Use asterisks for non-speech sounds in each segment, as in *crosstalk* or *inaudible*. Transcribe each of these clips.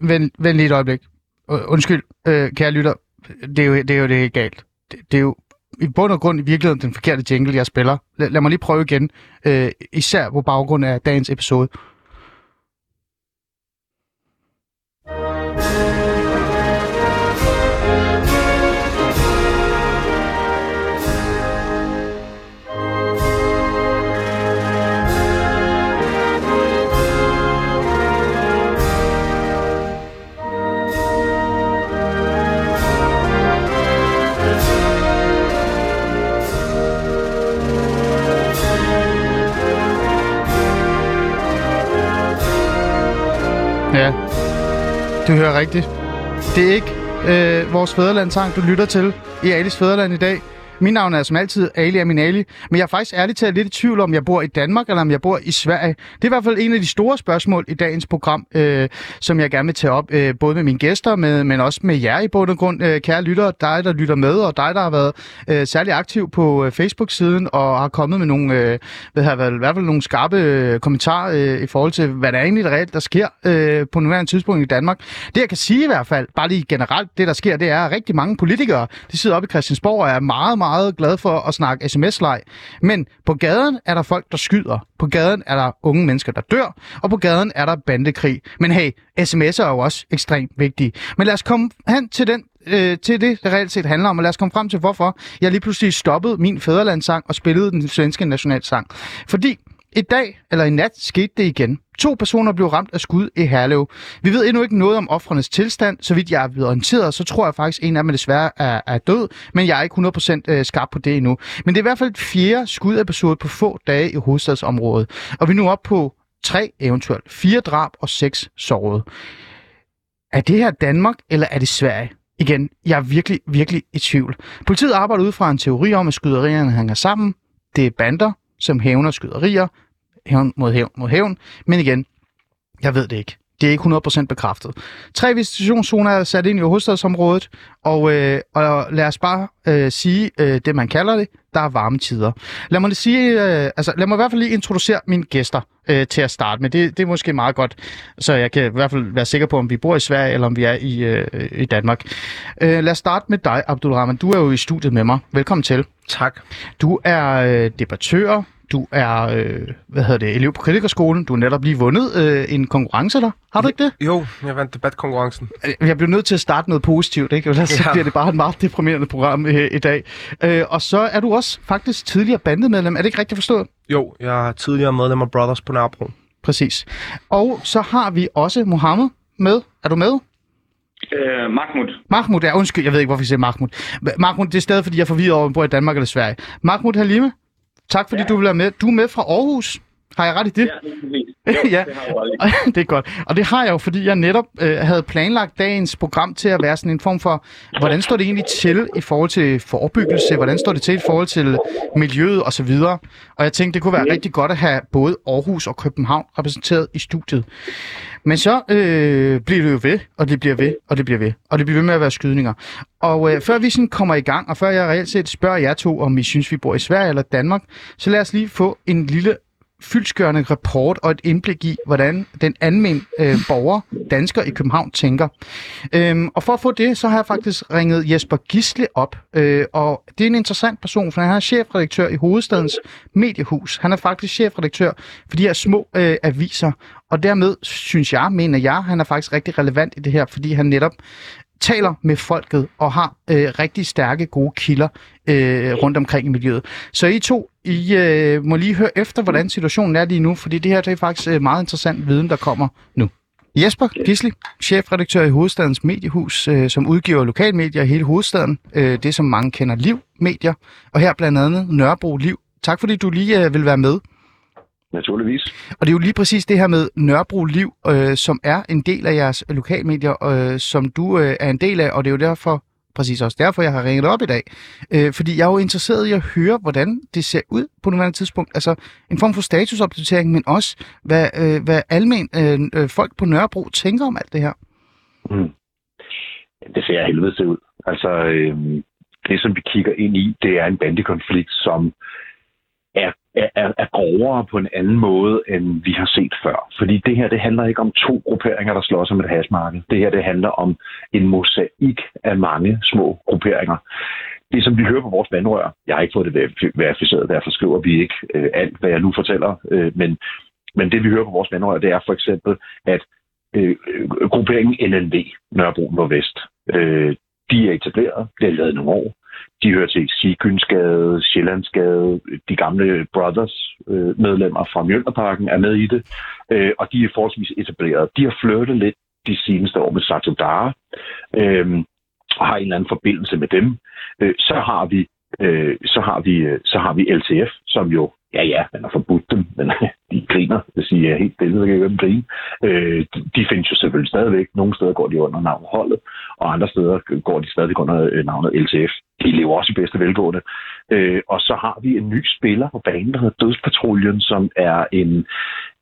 vent, vent, lige et øjeblik. Undskyld, øh, kære lytter. Det er jo det er jo det er galt. Det, det er jo i bund og grund i virkeligheden den forkerte jingle, jeg spiller. Lad, lad mig lige prøve igen, øh, især på baggrund af dagens episode. Du hører rigtigt. Det er ikke øh, vores fædrelandssang, du lytter til i Alis Fædreland i dag. Min navn er som altid Ali Aminali, men jeg er faktisk ærligt talt lidt i tvivl om, jeg bor i Danmark eller om jeg bor i Sverige. Det er i hvert fald en af de store spørgsmål i dagens program, øh, som jeg gerne vil tage op, øh, både med mine gæster, med, men også med jer i bund og grund, øh, kære lyttere, dig der lytter med, og dig der har været øh, særlig aktiv på øh, Facebook-siden og har kommet med nogle, øh, hvad har været, i hvert fald nogle skarpe øh, kommentarer øh, i forhold til, hvad der er egentlig reelt, der sker øh, på nuværende tidspunkt i Danmark. Det jeg kan sige i hvert fald, bare lige generelt, det der sker, det er, at rigtig mange politikere, de sidder oppe i Christiansborg og er meget, meget meget glad for at snakke sms-leg. Men på gaden er der folk, der skyder. På gaden er der unge mennesker, der dør. Og på gaden er der bandekrig. Men hey, sms'er er jo også ekstremt vigtige. Men lad os komme hen til den øh, til det, det reelt set handler om, og lad os komme frem til, hvorfor jeg lige pludselig stoppede min fædrelandssang og spillede den svenske nationalsang. Fordi i dag, eller i nat, skete det igen. To personer blev ramt af skud i Herlev. Vi ved endnu ikke noget om offrenes tilstand. Så vidt jeg er blevet orienteret, så tror jeg faktisk, at en af dem desværre er, er død, men jeg er ikke 100% øh, skarp på det endnu. Men det er i hvert fald et fjerde skudepisode på få dage i hovedstadsområdet. Og vi er nu oppe på tre eventuelt, fire drab og seks sårede. Er det her Danmark, eller er det Sverige? Igen, jeg er virkelig, virkelig i tvivl. Politiet arbejder ud fra en teori om, at skyderierne hænger sammen. Det er bander, som hævner skyderier, hævn mod hævn mod hævn. Men igen, jeg ved det ikke. Det er ikke 100% bekræftet. Tre visitationszoner er sat ind i hovedstadsområdet, og, øh, og lad os bare øh, sige øh, det, man kalder det. Der er varme tider. Lad mig, sige, øh, altså, lad mig i hvert fald lige introducere mine gæster øh, til at starte med. Det, det er måske meget godt, så jeg kan i hvert fald være sikker på, om vi bor i Sverige, eller om vi er i, øh, i Danmark. Øh, lad os starte med dig, Abdulrahman. Du er jo i studiet med mig. Velkommen til. Tak. Du er øh, debattør, du er, øh, hvad hedder det, elev på kritikerskolen. Du har netop lige vundet øh, en konkurrence der. Har du ikke det? Jo, jeg vandt debatkonkurrencen. Jeg bliver nødt til at starte noget positivt, ikke? Ellers ja. så bliver det bare et meget deprimerende program øh, i dag. Øh, og så er du også faktisk tidligere bandemedlem. Er det ikke rigtigt forstået? Jo, jeg er tidligere medlem af Brothers på Nørrebro. Præcis. Og så har vi også Mohammed med. Er du med? Øh, Mahmoud. Mahmoud, ja, undskyld, jeg ved ikke, hvorfor jeg siger Mahmoud. Mahmoud, det er stadig, fordi jeg er forvirret over, om bor i Danmark eller Sverige. Mahmoud Halime, tak fordi ja. du vil være med. Du er med fra Aarhus. Har jeg ret i det? Ja, det, *laughs* ja. det har *laughs* det er godt. Og det har jeg jo, fordi jeg netop øh, havde planlagt dagens program til at være sådan en form for, hvordan står det egentlig til i forhold til forebyggelse? Hvordan står det til i forhold til miljøet og så videre? Og jeg tænkte, det kunne være ja. rigtig godt at have både Aarhus og København repræsenteret i studiet. Men så øh, bliver det jo ved, og det bliver ved, og det bliver ved, og det bliver ved med at være skydninger. Og øh, før vi sådan kommer i gang, og før jeg reelt set spørger jer to, om I synes, vi bor i Sverige eller Danmark, så lad os lige få en lille fyldskørende rapport og et indblik i, hvordan den almindelige øh, borger, dansker i København, tænker. Øhm, og for at få det, så har jeg faktisk ringet Jesper Gisle op, øh, og det er en interessant person, for han er chefredaktør i Hovedstadens Mediehus. Han er faktisk chefredaktør for de her små øh, aviser, og dermed synes jeg, mener jeg, han er faktisk rigtig relevant i det her, fordi han netop taler med folket og har øh, rigtig stærke, gode kilder øh, rundt omkring i miljøet. Så I to, i øh, må lige høre efter, hvordan situationen er lige nu, fordi det her det er faktisk øh, meget interessant viden, der kommer nu. Jesper Gisli, chefredaktør i Hovedstadens Mediehus, øh, som udgiver lokalmedier i hele hovedstaden. Øh, det, som mange kender Liv Medier, og her blandt andet Nørrebro Liv. Tak fordi du lige øh, vil være med. Naturligvis. Og det er jo lige præcis det her med Nørrebro Liv, øh, som er en del af jeres lokalmedier, øh, som du øh, er en del af, og det er jo derfor, præcis også derfor, jeg har ringet op i dag. Øh, fordi jeg er jo interesseret i at høre, hvordan det ser ud på nuværende tidspunkt. Altså en form for statusopdatering, men også hvad, øh, hvad almen øh, øh folk på Nørrebro tænker om alt det her. Mm. Det ser helvede ud. Altså, øh, det som vi kigger ind i, det er en bandekonflikt, som er er, er, grovere på en anden måde, end vi har set før. Fordi det her, det handler ikke om to grupperinger, der slås om et hashmarked. Det her, det handler om en mosaik af mange små grupperinger. Det, som vi hører på vores vandrør, jeg har ikke fået det verificeret, derfor skriver vi ikke øh, alt, hvad jeg nu fortæller, øh, men, men det, vi hører på vores vandrør, det er for eksempel, at øh, øh grupperingen NNV, Nørrebro Nordvest, øh, de er etableret, det er lavet nogle år. De hører til Sigyndsgade, Sjællandsgade, de gamle Brothers øh, medlemmer fra Mjølnerparken er med i det, øh, og de er forholdsvis etableret. De har flyttet lidt de seneste år med Satudara, øh, og har en eller anden forbindelse med dem. Øh, så har vi øh, så har vi øh, så har vi LTF, som jo Ja, ja, man har forbudt dem, men *laughs* de griner, det siger jeg helt stille, så kan jeg grine. Øh, de, findes jo selvfølgelig stadigvæk. Nogle steder går de under navnet Holdet, og andre steder går de stadig under øh, navnet LTF. De lever også i bedste velgående. Øh, og så har vi en ny spiller på banen, der hedder Dødspatruljen, som er en,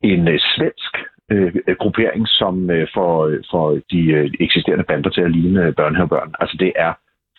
en øh, svensk øh, gruppering, som øh, får, for de øh, eksisterende bander til at ligne øh, børnehavebørn. Altså det er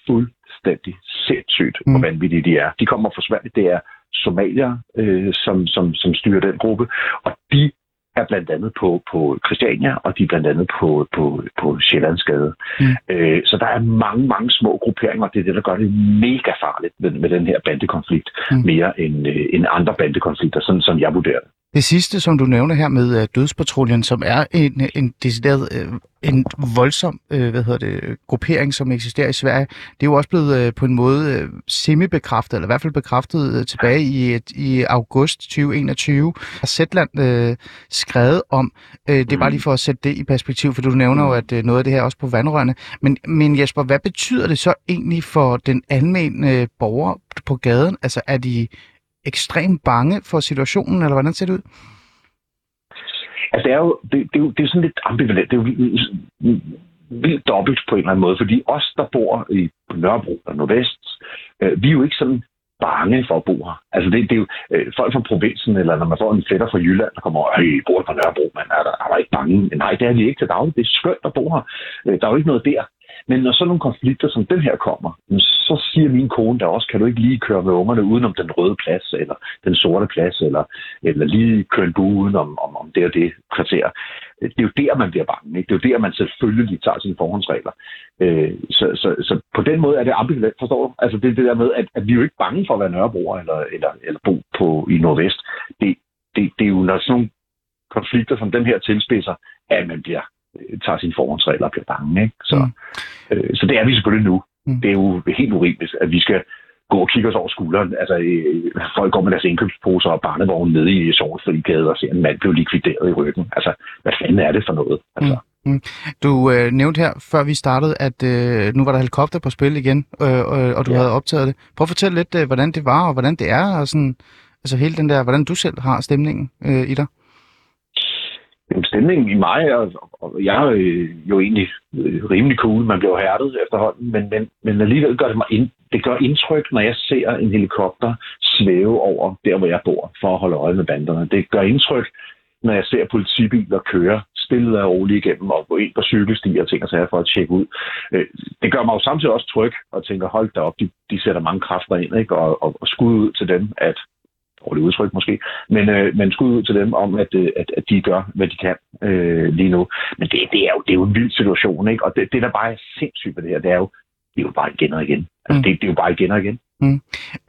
fuldstændig sindssygt, hvor mm. vanvittige de er. De kommer fra Sverige. Det er somalier, øh, som, som, som styrer den gruppe. Og de er blandt andet på, på Christiania, og de er blandt andet på, på, på Sjællandsgade. Mm. Øh, så der er mange, mange små grupperinger, og det er det, der gør det mega farligt med, med den her bandekonflikt, mm. mere end, øh, end andre bandekonflikter, sådan som jeg vurderer det. Det sidste, som du nævner her med uh, dødspatruljen, som er en, en decideret uh, en voldsom uh, hvad hedder det, gruppering, som eksisterer i Sverige, det er jo også blevet uh, på en måde uh, semi-bekræftet, eller i hvert fald bekræftet tilbage i, i august 2021. Har Zetland uh, skrevet om, det er bare lige for at sætte det i perspektiv, for du nævner jo, at uh, noget af det her er også på vandrørene. Men, men Jesper, hvad betyder det så egentlig for den almindelige borger på gaden? Altså er de ekstremt bange for situationen, eller hvordan ser det ud? Altså, det er jo, det, det er jo det er sådan lidt ambivalent. Det er jo vildt dobbelt på en eller anden måde, fordi os, der bor i Nørrebro og Nordvest, øh, vi er jo ikke sådan bange for at bo her. Altså det, det er jo øh, folk fra provinsen, eller når man får en fætter fra Jylland, der kommer og hey, bor på Nørrebro, man er der, er der ikke bange? Nej, det er vi ikke til daglig. Det er skønt at bo her. Øh, der er jo ikke noget der. Men når sådan nogle konflikter som den her kommer, så siger min kone der også, kan du ikke lige køre med ungerne udenom den røde plads, eller den sorte plads, eller, eller lige køre en bue udenom om, om det og det kvarter. Det er jo der, man bliver bange. Ikke? Det er jo der, man selvfølgelig tager sine forhåndsregler. Øh, så, så, så på den måde er det ambivalent, forstår du? Altså det, det der med, at, at vi er jo ikke bange for at være nørrebroer eller, eller, eller bo på, i Nordvest. Det, det, det er jo når sådan nogle konflikter som den her tilspidser, at man bliver tager sine forhåndsregler og bliver bange. Ikke? Så, mm. øh, så det er vi selvfølgelig nu. Mm. Det er jo helt urimeligt, at vi skal gå og kigge os over skulderen. Altså, øh, folk går med deres indkøbsposer og barnevogn nede i Sovnfri og ser en mand blive likvideret i ryggen. Altså, hvad fanden er det for noget? Altså, mm. Mm. Du øh, nævnte her, før vi startede, at øh, nu var der helikopter på spil igen, øh, øh, og du ja. havde optaget det. Prøv at fortælle lidt, øh, hvordan det var, og hvordan det er, og sådan, altså hele den der, hvordan du selv har stemningen øh, i dig stemningen i mig, og, og jeg er øh, jo egentlig øh, rimelig cool. Man bliver hærdet efterhånden, men, men, men alligevel gør det mig ind, det gør indtryk, når jeg ser en helikopter svæve over der, hvor jeg bor, for at holde øje med banderne. Det gør indtryk, når jeg ser politibiler køre stille og roligt igennem og gå ind på cykelstier og ting og sager for at tjekke ud. Øh, det gør mig jo samtidig også tryg og tænker, hold da op, de, de sætter mange kræfter ind, ikke? Og, og, og skud ud til dem, at dårligt udtryk måske, men, øh, men skud ud til dem om, at, øh, at, at de gør, hvad de kan øh, lige nu. Men det, det, er jo, det er jo en vild situation, ikke? Og det, det der bare er sindssygt ved det her, det er jo, det er jo bare igen og igen. Altså, mm. det, det er jo bare igen og igen. Mm.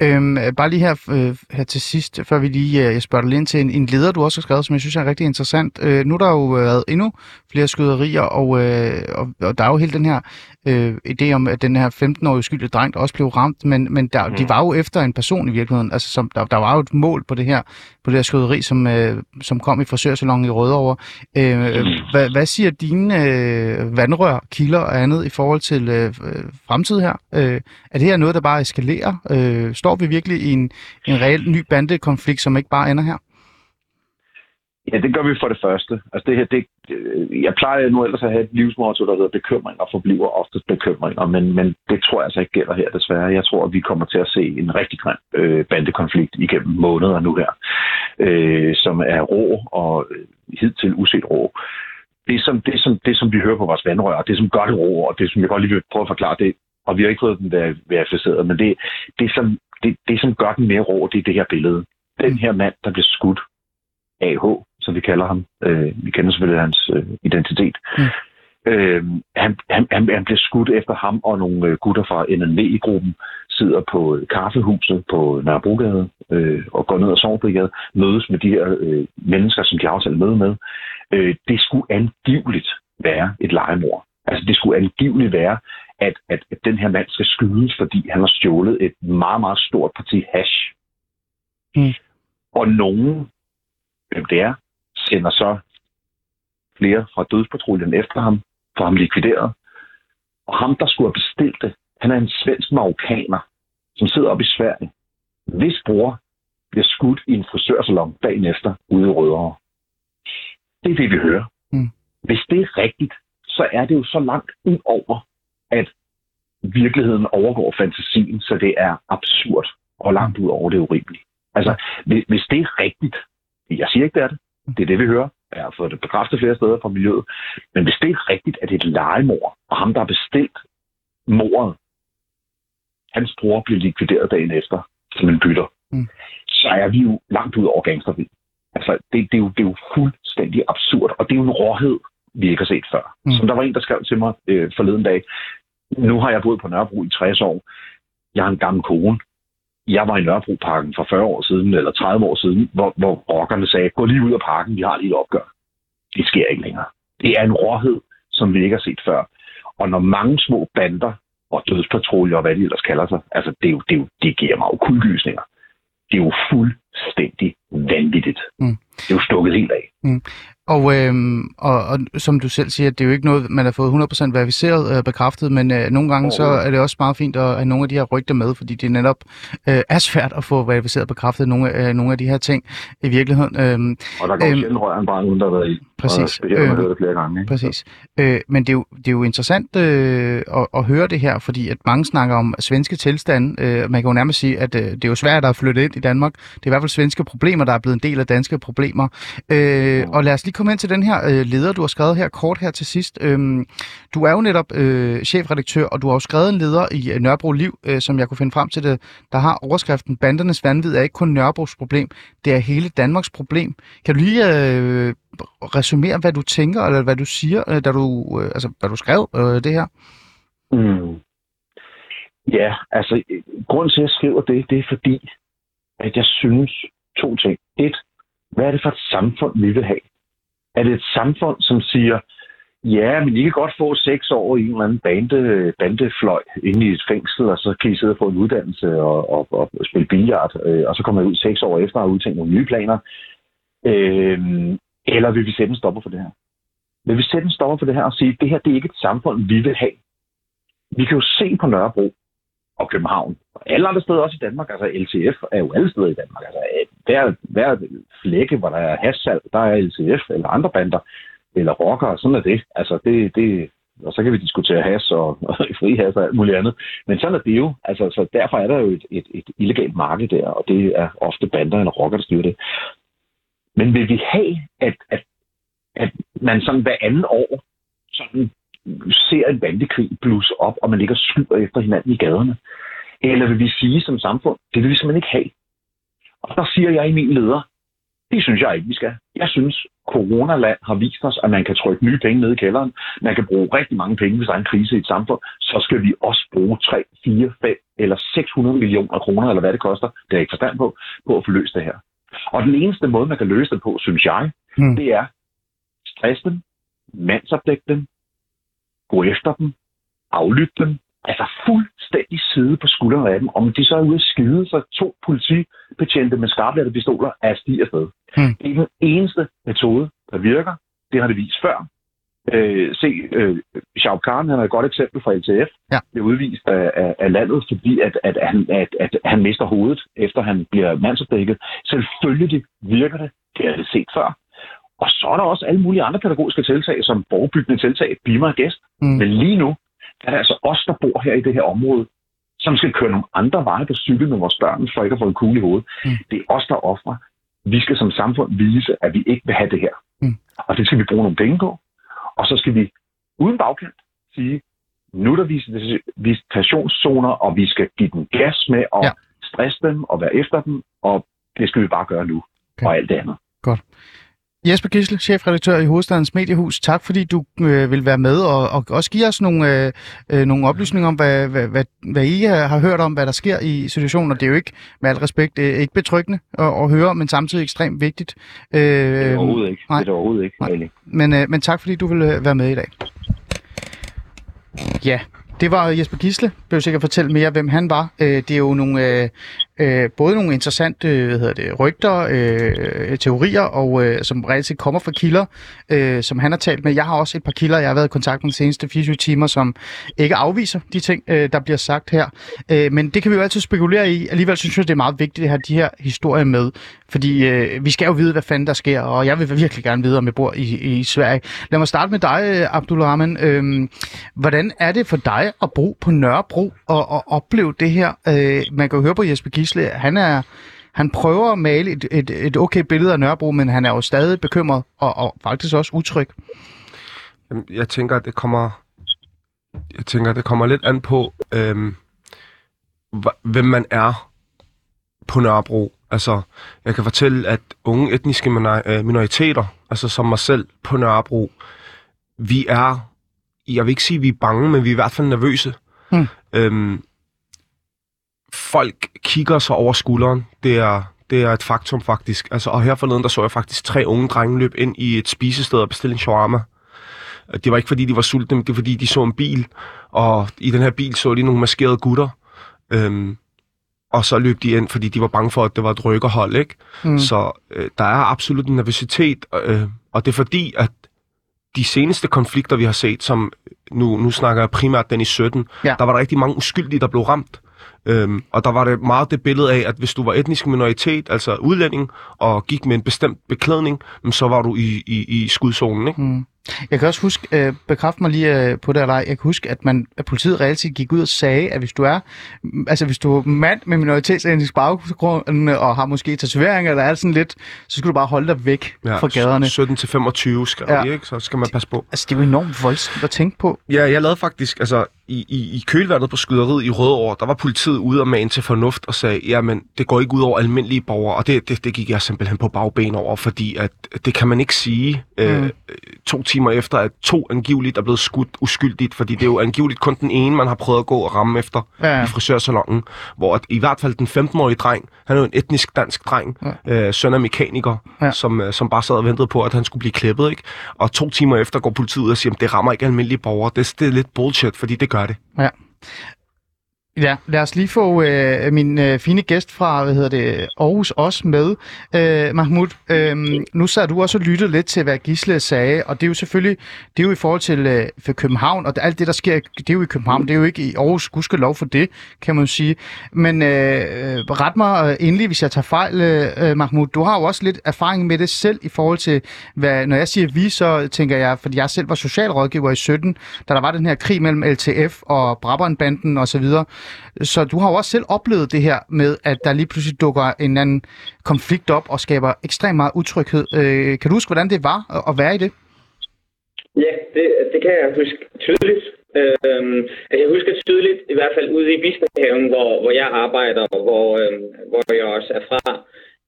Øhm, bare lige her, øh, her til sidst, før vi lige øh, jeg spørger dig ind til en, en leder, du også har skrevet, som jeg synes er rigtig interessant. Øh, nu er der jo været endnu flere skyderier, og, øh, og, og der er jo hele den her øh, idé om, at den her 15-årige uskyldige dreng, der også blev ramt, men, men der, mm. de var jo efter en person i virkeligheden. Altså, som, der, der var jo et mål på det her, på det her skyderi, som, øh, som kom i frisørsalongen i Rødovre. Øh, mm. hvad, hvad siger dine øh, vandrør, kilder og andet i forhold til øh, fremtid her? Øh, er det her noget, der bare eskalerer? Øh, står vi virkelig i en, en reel ny bandekonflikt, som ikke bare ender her? Ja, det gør vi for det første. Altså det her, det, øh, jeg plejer nu ellers at have et livsmotto, der hedder bekymring og forbliver ofte bekymringer, men, men det tror jeg altså ikke gælder her desværre. Jeg tror, at vi kommer til at se en rigtig grim øh, bandekonflikt igennem måneder nu her, øh, som er rå og øh, hidtil uset rå. Det som, det, som, det, som vi hører på vores vandrør, det som gør det rå, og det som jeg godt lige vil prøve at forklare, det, og vi har ikke fået den verificeret, men det, det, som, det, det som gør den mere rå, det er det her billede. Den her mand, der blev skudt, AH, som vi kalder ham, øh, vi kender selvfølgelig hans øh, identitet, Mm. øh, han, han, han, han blev skudt efter ham og nogle øh, gutter fra NNV-gruppen, sidder på øh, kaffehuset på Nørrebrogade øh, og går ned ad Sovnbrigade, mødes med de her øh, mennesker, som de har aftalt møde med. Øh, det skulle angiveligt være et legemord. Altså det skulle angiveligt være, at, at, at den her mand skal skydes, fordi han har stjålet et meget, meget stort parti hash. Mm. Og nogen, hvem det er, sender så flere fra dødspatruljen efter ham, for ham likvideret. Og ham, der skulle have bestilt det, han er en svensk marokkaner, som sidder oppe i Sverige. Hvis bror bliver skudt i en frisørsalon dagen efter ude i Rødovre. Det er det, vi hører. Mm. Hvis det er rigtigt, så er det jo så langt ud over, at virkeligheden overgår fantasien, så det er absurd og langt ud over det urimelige. Altså, hvis, det er rigtigt, jeg siger ikke, det er det, det er det, vi hører, jeg har fået det bekræftet flere steder fra miljøet, men hvis det er rigtigt, at det er et legemord, og ham, der har bestilt mordet, hans bror bliver likvideret dagen efter som en bytter, Mm. så er vi jo langt ud over gangstervid. Altså, det, det, er jo, det er jo fuldstændig absurd, og det er jo en råhed, vi ikke har set før. Mm. Mm. Som der var en, der skrev til mig øh, forleden dag, nu har jeg boet på Nørrebro i 60 år. Jeg har en gammel kone. Jeg var i Nørrebroparken for 40 år siden, eller 30 år siden, hvor, hvor rockerne sagde, gå lige ud af parken, vi har lige et opgør. Det sker ikke længere. Det er en råhed, som vi ikke har set før. Og når mange små bander og dødspatruljer og hvad de ellers kalder sig, altså det, er jo, det, er jo, det giver mig jo kuldgysninger. Det er jo fuldstændig vanvittigt. Mm. Det er jo stukket helt af. Og, øhm, og, og som du selv siger, det er jo ikke noget, man har fået 100% verificeret øh, bekræftet, men øh, nogle gange så Overhovedet. er det også meget fint at have nogle af de her rygter med, fordi det netop øh, er svært at få verificeret bekræftet nogle, af- øh, nogle af de her ting i virkeligheden. Øhm, Og der går øhm, sjældent røren bare uden der har været i. Præcis. Og det flere gange. Ikke? Præcis. Øh, men det er, jo, det er jo interessant øh, at, at høre det her, fordi at mange snakker om svenske tilstande. Øh, man kan jo nærmest sige, at øh, det er jo svært at flytte ind i Danmark. Det er i hvert fald svenske problemer, der er blevet en del af danske problemer. Øh, og lad os lige komme ind til den her øh, leder, du har skrevet her kort her til sidst. Øhm, du er jo netop øh, chefredaktør, og du har jo skrevet en leder i øh, Nørrebro Liv, øh, som jeg kunne finde frem til det, der har overskriften Bandernes vanvid er ikke kun Nørrebros problem, det er hele Danmarks problem. Kan du lige øh, resumere, hvad du tænker, eller hvad du siger, øh, da du, øh, altså, hvad du skrev øh, det her? Mm. Ja, altså, grunden til, at jeg skriver det, det er fordi, at jeg synes to ting. Et, hvad er det for et samfund, vi vil have? Er det et samfund, som siger, ja, men I kan godt få seks år i en eller anden bande, bandefløj inde i et fængsel, og så kan I sidde og få en uddannelse og, og, og spille billard, øh, og så kommer I ud seks år efter og har udtænkt nogle nye planer. Øh, eller vil vi sætte en stopper for det her? Vil vi sætte en stopper for det her og sige, det her det er ikke et samfund, vi vil have? Vi kan jo se på Nørrebro og København, og alle andre steder også i Danmark, altså LTF er jo alle steder i Danmark. Altså, øh, hver, hver flække, hvor der er hashsalg, der er LTF eller andre bander, eller rockere, sådan er det. Altså, det, det, og så kan vi diskutere has og, og *laughs* fri has og alt muligt andet. Men sådan er det jo. Altså, så derfor er der jo et, et, et illegalt marked der, og det er ofte bander eller rockere, der styrer det. Men vil vi have, at, at, at man sådan hver anden år sådan ser en bandekrig blusse op, og man ligger og skyder efter hinanden i gaderne? Eller vil vi sige som samfund, det vil vi simpelthen ikke have? Og der siger jeg i min leder, det synes jeg ikke, vi skal. Jeg synes, coronaland har vist os, at man kan trykke nye penge ned i kælderen. Man kan bruge rigtig mange penge, hvis der er en krise i et samfund. Så skal vi også bruge 3, 4, 5 eller 600 millioner kroner, eller hvad det koster, det jeg ikke forstand på, på at få løst det her. Og den eneste måde, man kan løse det på, synes jeg, Mm. det er stress dem, mandsopdække dem, gå efter dem, aflytte dem, altså fuldstændig sidde på skuldrene af dem. Om de så er ude at skide, så to politibetjente med skarplatte pistoler er sti afsted. Hmm. Det er den eneste metode, der virker. Det har det vist før. Øh, se, øh, Shao Kahn, han er et godt eksempel fra LTF. Ja. Bliver udvist af, af, af landet, fordi at, at, han, at, at han mister hovedet, efter han bliver mandsopdækket. Selvfølgelig virker det. Det har det set før. Og så er der også alle mulige andre pædagogiske tiltag, som borgerbyggende tiltag, Be My Guest. Mm. Men lige nu er det altså os, der bor her i det her område, som skal køre nogle andre veje på cykel med vores børn, for ikke at få en kugle i hovedet. Mm. Det er os, der offrer. Vi skal som samfund vise, at vi ikke vil have det her. Mm. Og det skal vi bruge nogle penge på. Og så skal vi uden bagkant sige, nu er der vis- visitationszoner, og vi skal give dem gas med at Ja. stresse dem og være efter dem. Og Det skal vi bare gøre nu, Okay. og alt det andet. Jesper Gisle, chefredaktør i Hovedstadens Mediehus. Tak fordi du øh, vil være med og, og også give os nogle, øh, øh, nogle oplysninger om, hvad, hvad, hvad, hvad I har har hørt om, hvad der sker i situationen. Og det er jo ikke, med al respekt, er ikke betryggende at, at høre, men samtidig ekstremt vigtigt. Øh, Det er det overhovedet ikke. nej. Det er det overhovedet ikke, Nej. Men, øh, men tak fordi du vil øh, være med i dag. Ja, det var Jesper Gisle. Vil sikkert fortælle mere, hvem han var. Øh, det er jo nogle, øh, både nogle interessante øh, hvad hedder det, rygter, øh, teorier, og øh, som reelt set kommer fra kilder, øh, som han har talt med. Jeg har også et par kilder, jeg har været i kontakt med de seneste 24 timer, som ikke afviser de ting, øh, der bliver sagt her. Øh, men det kan vi jo altid spekulere i. Alligevel synes jeg, det er meget vigtigt at have de her historier med, fordi øh, vi skal jo vide, hvad fanden der sker, og jeg vil virkelig gerne vide, om jeg bor i, i Sverige. Lad mig starte med dig, øh, Abdulrahman. Øh, hvordan er det for dig at bo på Nørrebro og, og opleve det her? Øh, man kan jo høre på Jesper Gisle, han er han prøver at male et, et, et okay billede af Nørrebro, men han er jo stadig bekymret og, og faktisk også utryg. Jeg tænker, at det kommer... Jeg tænker, at det kommer lidt an på, øhm, hvem man er på Nørrebro. Altså, jeg kan fortælle, at unge etniske øh, minoriteter, altså som mig selv på Nørrebro, vi er, jeg vil ikke sige, at vi er bange, men vi er i hvert fald nervøse. Hmm. Øhm, folk kigger sig over skulderen. Det er, det er et faktum faktisk. Altså, og her forleden, der så jeg faktisk tre unge drenge løbe ind i et spisested og bestille en shawarma. Det var ikke fordi, de var sultne, men det var fordi, de så en bil, og i den her bil så de nogle maskerede gutter. Øhm, og så løb de ind, fordi de var bange for, at det var et rykkerhold, ikke? Mm. Så øh, der er absolut en nervøsitet, øh, og det er fordi, at de seneste konflikter, vi har set, som nu, nu snakker jeg primært den i 17, Ja. der var der rigtig mange uskyldige, der blev ramt. Øhm, og der var det meget det billede af, at hvis du var etnisk minoritet, altså udlænding, og gik med en bestemt beklædning, så var du i, i, i skudzonen, ikke? Mm. Jeg kan også huske, øh, bekræft mig lige øh, på det eller ej, jeg kan huske, at, man, at politiet reelt set gik ud og sagde, at hvis du er, mm, altså hvis du er mand med minoritetsetnisk baggrund øh, og har måske tatoveringer eller alt sådan lidt, så skal du bare holde dig væk ja, fra gaderne. 17 til 25 skrev Ja. ja. de, ikke? Så skal man passe på. Altså det er jo enormt voldsomt at tænke på. Ja, jeg lavede faktisk, altså i, i, i kølvandet på skyderiet i Rødovre, der var politiet ude og mane til fornuft og sagde, jamen det går ikke ud over almindelige borgere, og det, det, det gik jeg simpelthen på bagben over, fordi at det kan man ikke sige Mm. øh, to timer efter, at to angiveligt er blevet skudt uskyldigt, fordi det er jo angiveligt kun den ene, man har prøvet at gå og ramme efter Ja, i frisørsalongen, hvor at, i hvert fald den 15-årige dreng, han er jo en etnisk dansk dreng, ja. øh, søn af mekaniker, Ja. ja. som, øh, som bare sad og ventede på, at han skulle blive klippet, ikke? Og to timer efter går politiet ud og siger, at det rammer ikke almindelige borgere. Det, det er lidt bullshit, fordi det gør det. Ja. Ja, lad os lige få øh, min øh, fine gæst fra, hvad hedder det, Aarhus også med. Øh, Mahmoud, øh, nu sad du også og lyttede lidt til, hvad Gisle sagde, og det er jo selvfølgelig, det er jo i forhold til øh, for København, og alt det, der sker, det er jo i København, det er jo ikke i Aarhus, gudske lov for det, kan man sige. Men øh, øh ret mig øh, endelig, hvis jeg tager fejl, øh, øh, Mahmoud, du har jo også lidt erfaring med det selv i forhold til, hvad, når jeg siger vi, så tænker jeg, fordi jeg selv var socialrådgiver i 17, da der var den her krig mellem LTF og Brabrandbanden osv., så du har jo også selv oplevet det her med, at der lige pludselig dukker en anden konflikt op og skaber ekstremt meget utryghed. Øh, kan du huske, hvordan det var at- være i det? Ja, det, det kan jeg huske tydeligt. Øhm, altså, jeg husker tydeligt, i hvert fald ude i Bispehaven, hvor, hvor jeg arbejder, og hvor, øhm, hvor jeg også er fra,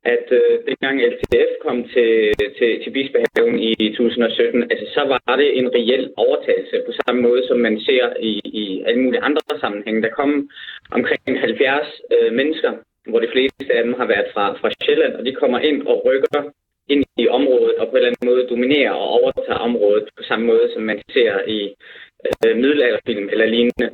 at øh, dengang LTF kom til, til, til Bispehaven i 2017, altså, så var det en reel overtagelse på samme måde, som man ser i, i alle mulige andre sammenhænge. Der kom omkring 70 øh, mennesker, hvor de fleste af dem har været fra, fra Sjælland, og de kommer ind og rykker ind i området og på en eller anden måde dominerer og overtager området på samme måde, som man ser i øh, middelalderfilm eller lignende.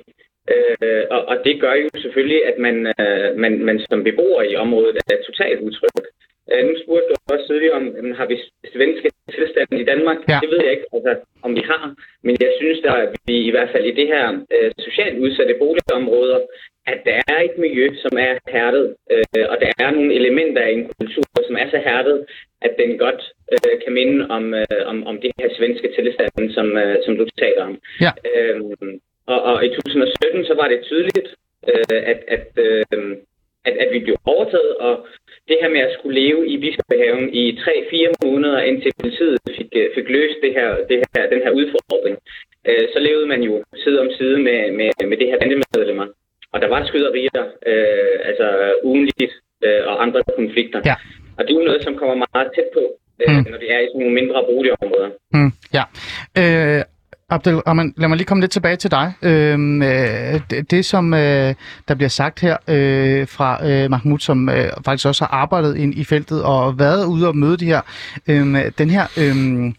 Øh, og, og det gør jo selvfølgelig, at man, øh, man, man som beboer i området er totalt utryg. Øh, nu spurgte du også tidligere om, jamen, har vi svenske tilstande i Danmark? Ja. Det ved jeg ikke, altså, om vi har. Men jeg synes, at vi i hvert fald i det her øh, socialt udsatte boligområder, at der er et miljø, som er hærdet, øh, og der er nogle elementer af en kultur, som er så hærdet, at den godt øh, kan minde om, øh, om, om det her svenske tilstand, som, øh, som du taler om. Ja. Øhm, og, og i 2017 så var det tydeligt, øh, at, at, øh, at, at vi blev overtaget, og det her med at skulle leve i Bispehaven i 3-4 måneder, indtil politiet fik, øh, fik løst det her, det her, den her udfordring, øh, så levede man jo side om side med, med, med det her bandemedlemmer. Og der var skyderier, øh, altså ugenligt, øh, og andre konflikter. Ja. Og det er jo noget, som kommer meget tæt på, øh, Mm. når det er i sådan nogle mindre boligområder. Mm, ja. Øh, Abdelrahman, lad mig lige komme lidt tilbage til dig. Øhm, øh, det, det, som øh, der bliver sagt her øh, fra øh, Mahmoud, som øh, faktisk også har arbejdet ind i feltet og været ude og møde de her, øh, den her, øh,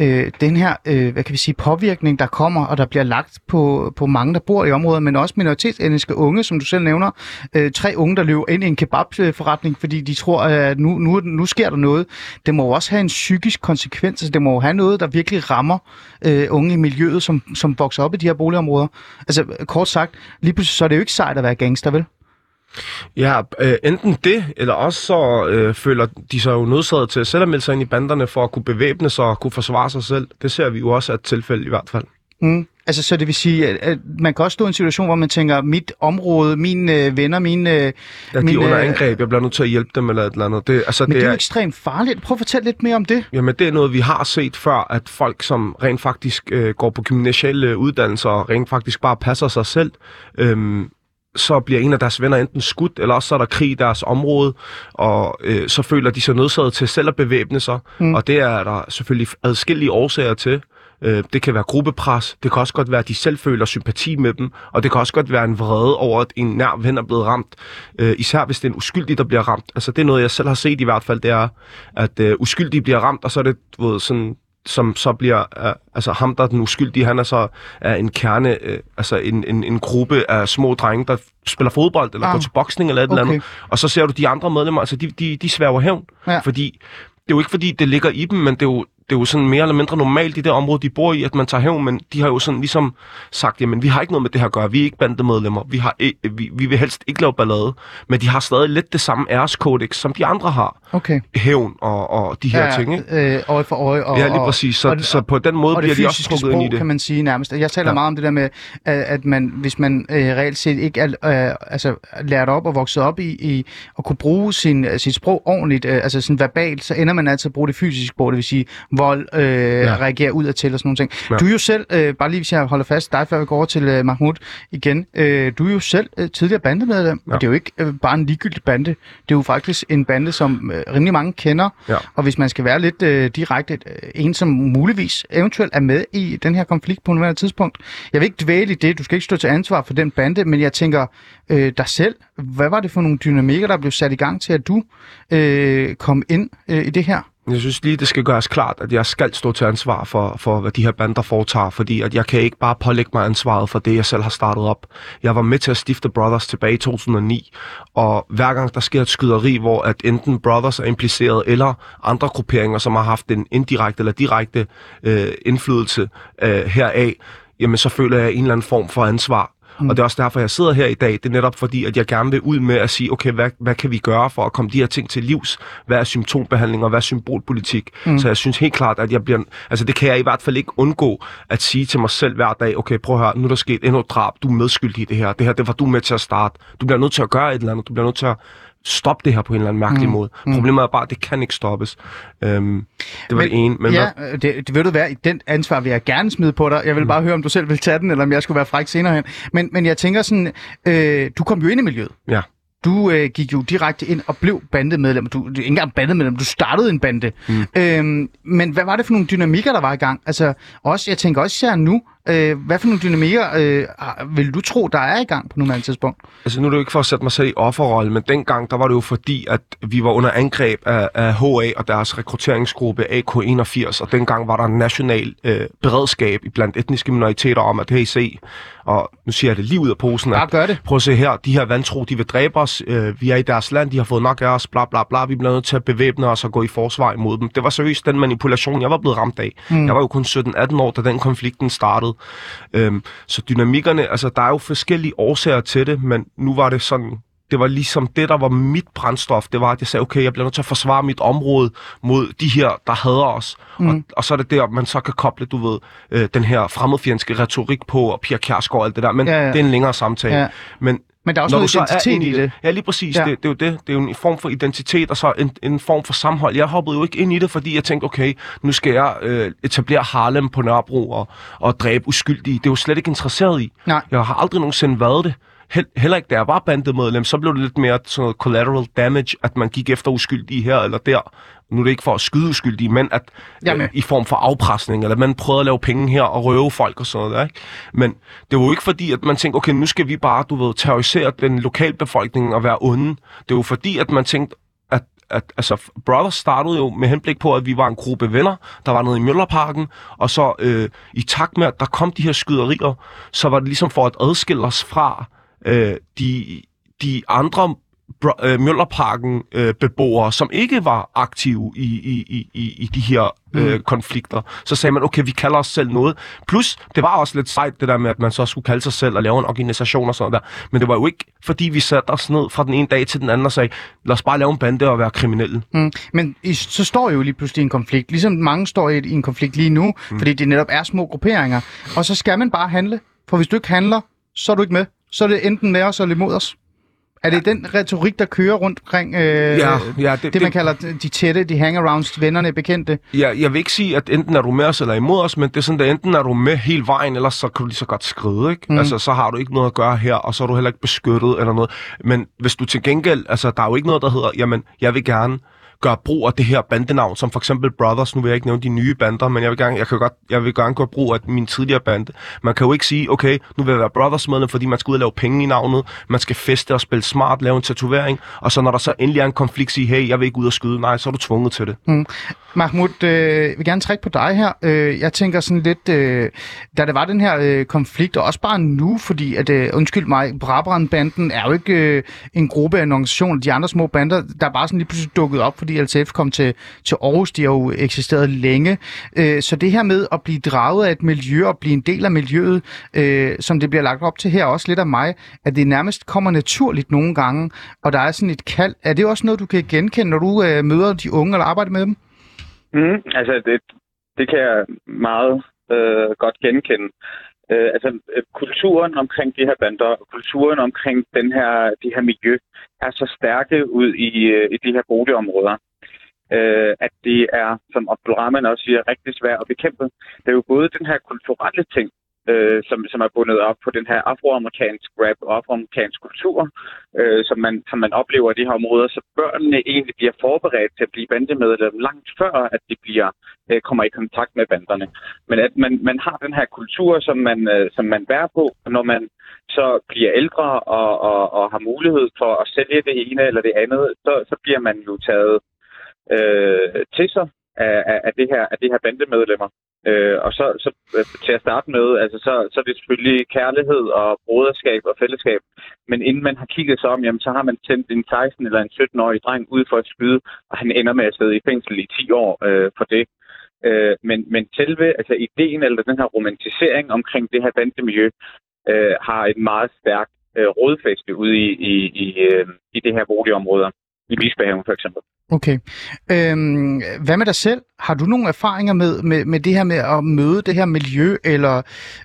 øh, den her øh, hvad kan vi sige, påvirkning, der kommer, og der bliver lagt på, på mange, der bor i området, men også minoritetsetniske unge, som du selv nævner. Øh, tre unge, der løber ind i en kebabforretning, fordi de tror, at nu, nu, nu sker der noget. Det må jo også have en psykisk konsekvens. Altså, det må jo have noget, der virkelig rammer øh, unge i miljøet, som, som vokser op i de her boligområder. Altså, kort sagt, lige pludselig så er det jo ikke sejt at være gangster, vel? Ja, øh, enten det, eller også så øh, føler de sig jo nødsaget til at selv at melde sig ind i banderne for at kunne bevæbne sig og kunne forsvare sig selv. Det ser vi jo også af et tilfælde i hvert fald. Mm. Altså, så det vil sige, at, at man kan også stå i en situation, hvor man tænker, mit område, mine øh, venner, mine... Øh, Ja, de mine, under øh, angreb. Jeg bliver nødt til at hjælpe dem eller et eller andet. Det, altså, Men det, det er jo ekstremt farligt. Prøv at fortælle lidt mere om det. Jamen, det er noget, vi har set før, at folk, som rent faktisk øh, går på gymnasielle uddannelser og rent faktisk bare passer sig selv, øhm, så bliver en af deres venner enten skudt, eller også så er der krig i deres område, og øh, så føler de sig nødsaget til selv at bevæbne sig, Mm. og det er der selvfølgelig adskillige årsager til. Øh, det kan være gruppepres, det kan også godt være, at de selv føler sympati med dem, og det kan også godt være en vrede over, at en nær ven er blevet ramt, øh, især hvis det er en uskyldig, der bliver ramt. Altså det er noget, jeg selv har set i hvert fald, det er, at øh, uskyldige bliver ramt, og så er det du ved, sådan som så bliver, øh, altså ham, der er den uskyldige, han er så er en kerne, øh, altså en, en, en gruppe af små drenge, der spiller fodbold, eller Ah. går til boksning, eller et eller Okay. andet. Og så ser du de andre medlemmer, altså de, de, de sværger hævn, Ja. fordi det er jo ikke fordi, det ligger i dem, men det er jo, det er jo sådan mere eller mindre normalt i det område, de bor i, at man tager hævn, men de har jo sådan ligesom sagt, jamen vi har ikke noget med det her at gøre, vi er ikke bandemedlemmer, vi, har, ikke- vi, vi vil helst ikke lave ballade, men de har stadig lidt det samme æreskodex, som de andre har. Okay. Hævn og, og de her ja, ting, ikke? Øh, øje for øje. Og, Ja, lige præcis. Så, og- så på den måde og det bliver de også trukket sprog, ind i det. kan man sige nærmest. Jeg taler ja. Meget om det der med, at, man, hvis man øh, reelt set ikke er øh, altså, lært op og vokset op i, i at kunne bruge sin, sit sprog ordentligt, øh, altså sådan verbalt, så ender man altid at bruge det fysiske sprog, det vil sige vold, øh, ja. reagere ud til og sådan nogle ting. Ja. Du er jo selv, øh, bare lige hvis jeg holder fast dig, før vi går over til øh, Mahmoud igen, øh, du er jo selv øh, tidligere bandemedlem. Ja. og det er jo ikke øh, bare en ligegyldig bande, det er jo faktisk en bande, som øh, rimelig mange kender, Ja. og hvis man skal være lidt øh, direkte, øh, en som muligvis eventuelt er med i den her konflikt på nuværende tidspunkt. Jeg vil ikke dvæle i det, du skal ikke stå til ansvar for den bande, men jeg tænker øh, dig selv, hvad var det for nogle dynamikker, der blev sat i gang til, at du øh, kom ind øh, i det her? Jeg synes lige, det skal gøres klart, at jeg skal stå til ansvar for, for hvad de her bander foretager, fordi at jeg kan ikke bare pålægge mig ansvaret for det, jeg selv har startet op. Jeg var med til at stifte Brothers tilbage i 2009, og hver gang der sker et skyderi, hvor at enten Brothers er impliceret, eller andre grupperinger, som har haft en indirekte eller direkte øh, indflydelse øh, heraf, jamen så føler jeg en eller anden form for ansvar. Mm. Og det er også derfor, jeg sidder her i dag. Det er netop fordi, at jeg gerne vil ud med at sige, okay, hvad, hvad kan vi gøre for at komme de her ting til livs? Hvad er symptombehandling, og hvad er symbolpolitik? Mm. Så jeg synes helt klart, at jeg bliver... Altså, det kan jeg i hvert fald ikke undgå at sige til mig selv hver dag, okay, prøv at høre, nu er der sket endnu et drab, du er medskyldig i det her. Det her, det var du med til at starte. Du bliver nødt til at gøre et eller andet. Du bliver nødt til at stoppe det her på en eller anden mærkelig mm. måde. Problemet er bare, at det kan ikke stoppes. Øhm, det var men, det ene. Men ja, hvad, øh, det, det vil du være. Den ansvar vil jeg gerne smide på dig. Jeg vil mm. bare høre, om du selv vil tage den, eller om jeg skulle være fræk senere hen. Men, men jeg tænker sådan, øh, du kom jo ind i miljøet. ja. Du øh, gik jo direkte ind og blev bandemedlem. Du, du ikke engang bandemedlem, du startede en bande. Mm. Øhm, men hvad var det for nogle dynamikker, der var i gang? Altså, også, jeg tænker også især nu, øh, hvad for nogle dynamikker øh, vil du tro, der er i gang på nuværende tidspunkt? Altså nu er det jo ikke for at sætte mig selv i offerrolle, men dengang, der var det jo fordi, at vi var under angreb af, af HA og deres rekrutteringsgruppe AK81, og dengang var der en national øh, beredskab i blandt etniske minoriteter om, at hey, se, og nu siger jeg det lige ud af posen, at gør det. prøv at se her, de her vantro, de vil dræbe os, øh, vi er i deres land, de har fået nok af os, bla bla bla, vi bliver nødt til at bevæbne os og gå i forsvar imod dem. Det var seriøst den manipulation, jeg var blevet ramt af. Mm. Jeg var jo kun 17-18 år, da den konflikten startede. Øhm, så dynamikkerne, altså der er jo forskellige årsager til det, men nu var det sådan, det var ligesom det, der var mit brændstof. Det var, at jeg sagde, okay, jeg bliver nødt til at forsvare mit område mod de her, der hader os. Mm. Og, og så er det der, man så kan koble, du ved, øh, den her fremmedfjendske retorik på, og Pia Kjærsgaard og alt det der. Men Ja, ja. det er en længere samtale. Ja. Men Men der er også når noget identitet i det. Ja, lige præcis. Ja. Det, det, er jo det. Det er jo en form for identitet, og så en, en form for sammenhold. Jeg hoppede jo ikke ind i det, fordi jeg tænkte, okay, nu skal jeg øh, etablere Harlem på Nørrebro og, og dræbe uskyldige. Det er jo slet ikke interesseret i. Nej. Jeg har aldrig nogensinde været det. heller ikke da jeg var bandemedlem, så blev det lidt mere sådan noget collateral damage, at man gik efter uskyldige her eller der. Nu er det ikke for at skyde uskyldige, men at øh, i form for afpresning, eller man prøvede at lave penge her og røve folk og sådan noget. Ikke? Men det var jo ikke fordi, at man tænkte, okay, nu skal vi bare, du ved, terrorisere den lokalbefolkning og være onde. Det var fordi, at man tænkte, at altså, Brothers startede jo med henblik på, at vi var en gruppe venner, der var noget i Møllerparken, og så øh, i takt med, at der kom de her skyderier, så var det ligesom for at adskille os fra øh, de, de andre øh, Møllerparken øh, beboere, som ikke var aktive i, i, i, i de her øh, mm. konflikter. Så sagde man, okay, vi kalder os selv noget. Plus, det var også lidt sejt, det der med, at man så skulle kalde sig selv og lave en organisation og sådan der. Men det var jo ikke, fordi vi satte os ned fra den ene dag til den anden og sagde, lad os bare lave en bande og være kriminelle. Mm. Men I, så står I jo lige pludselig i en konflikt. Ligesom mange står i, i en konflikt lige nu, mm. fordi det netop er små grupperinger. Og så skal man bare handle. For hvis du ikke handler, så er du ikke med. Så er det enten med os eller imod os. Er det den retorik, der kører rundt omkring øh, ja, ja, det, det, man kalder de tætte, de hangarounds, vennerne, bekendte? Ja, jeg vil ikke sige, at enten er du med os eller imod os, men det er sådan, at enten er du med hele vejen, eller så kan du lige så godt skride, ikke? Mm. Altså, så har du ikke noget at gøre her, og så er du heller ikke beskyttet eller noget. Men hvis du til gengæld, altså, der er jo ikke noget, der hedder, jamen, jeg vil gerne gør brug af det her bandenavn, som for eksempel Brothers. Nu vil jeg ikke nævne de nye bander, men jeg vil gerne, jeg kan godt, jeg vil gerne gøre brug af min tidligere bande. Man kan jo ikke sige, okay, nu vil jeg være Brothers medlem, fordi man skal ud og lave penge i navnet. Man skal feste og spille smart, lave en tatovering. Og så når der så endelig er en konflikt, sige, hey, jeg vil ikke ud og skyde. Nej, så er du tvunget til det. Mm. Mahmoud, øh, jeg vil gerne trække på dig her. Øh, jeg tænker sådan lidt, øh, da der var den her øh, konflikt, og også bare nu, fordi at, øh, undskyld mig, Brabrandbanden er jo ikke øh, en gruppe af en organisation, de andre små bander, der bare sådan lige pludselig dukket op, fordi LTF kom til, til Aarhus, de har jo eksisteret længe. Øh, så det her med at blive draget af et miljø og blive en del af miljøet, øh, som det bliver lagt op til her, også lidt af mig, at det nærmest kommer naturligt nogle gange, og der er sådan et kald. Er det også noget, du kan genkende, når du øh, møder de unge eller arbejder med dem? Mm, altså, det, det kan jeg meget øh, godt genkende. Øh, altså, øh, kulturen omkring de her bander, kulturen omkring den her, de her miljø, er så stærke ud i, øh, i de her boligområder, øh, at det er, som Abdulrahman også siger, rigtig svært at bekæmpe. Det er jo både den her kulturelle ting, øh, som, som er bundet op på den her afroamerikansk rap og afroamerikansk kultur, øh, som, man, som man oplever i de her områder, så børnene egentlig bliver forberedt til at blive bandemedlem langt før, at de bliver øh, kommer i kontakt med banderne. Men at man, man har den her kultur, som man, øh, som man bærer på, når man så bliver ældre og, og, og har mulighed for at sælge det ene eller det andet, så, så bliver man jo taget øh, til sig af, af, af, det her, af det her bandemedlemmer. Øh, og så, så øh, til at starte med, altså, så, så er det selvfølgelig kærlighed og broderskab og fællesskab. Men inden man har kigget sig om, jamen, så har man sendt en 16 eller en 17-årig dreng ud for at skyde, og han ender med at sidde i fængsel i 10 år øh, for det. Øh, men, men selve altså ideen eller den her romantisering omkring det her bandemiljø øh, har et meget stærkt øh, rodfæste ude i, i, i, øh, i det her boligområder i Bispehaven for eksempel. Okay. Øhm, hvad med dig selv? Har du nogle erfaringer med, med, med det her med at møde det her miljø, eller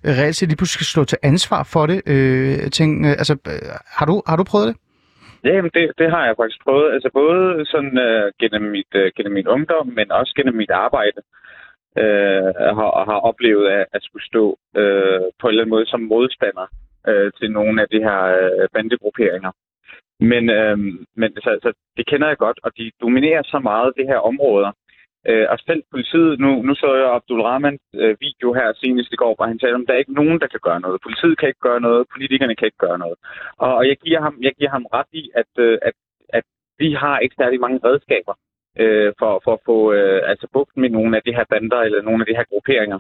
øh, reelt set lige pludselig stå til ansvar for det? Øh, ting, øh, altså, øh, har, du, har du prøvet det? Ja, men det, det har jeg faktisk prøvet. Altså både sådan øh, gennem, mit, øh, gennem min ungdom, men også gennem mit arbejde. Øh, har, har oplevet at, at skulle stå øh, på en eller anden måde som modstander øh, til nogle af de her øh, bandegrupperinger. Men, øh, men så, så det kender jeg godt, og de dominerer så meget det her områder. Øh, og selv politiet, nu, nu så jeg Abdul Rahman øh, video her senest i går, hvor han talte om, at der er ikke nogen, der kan gøre noget. Politiet kan ikke gøre noget, politikerne kan ikke gøre noget. Og, og jeg, giver ham, jeg giver ham ret i, at, øh, at, at vi har ikke særlig mange redskaber øh, for, for at få øh, altså bugt med nogle af de her bander eller nogle af de her grupperinger.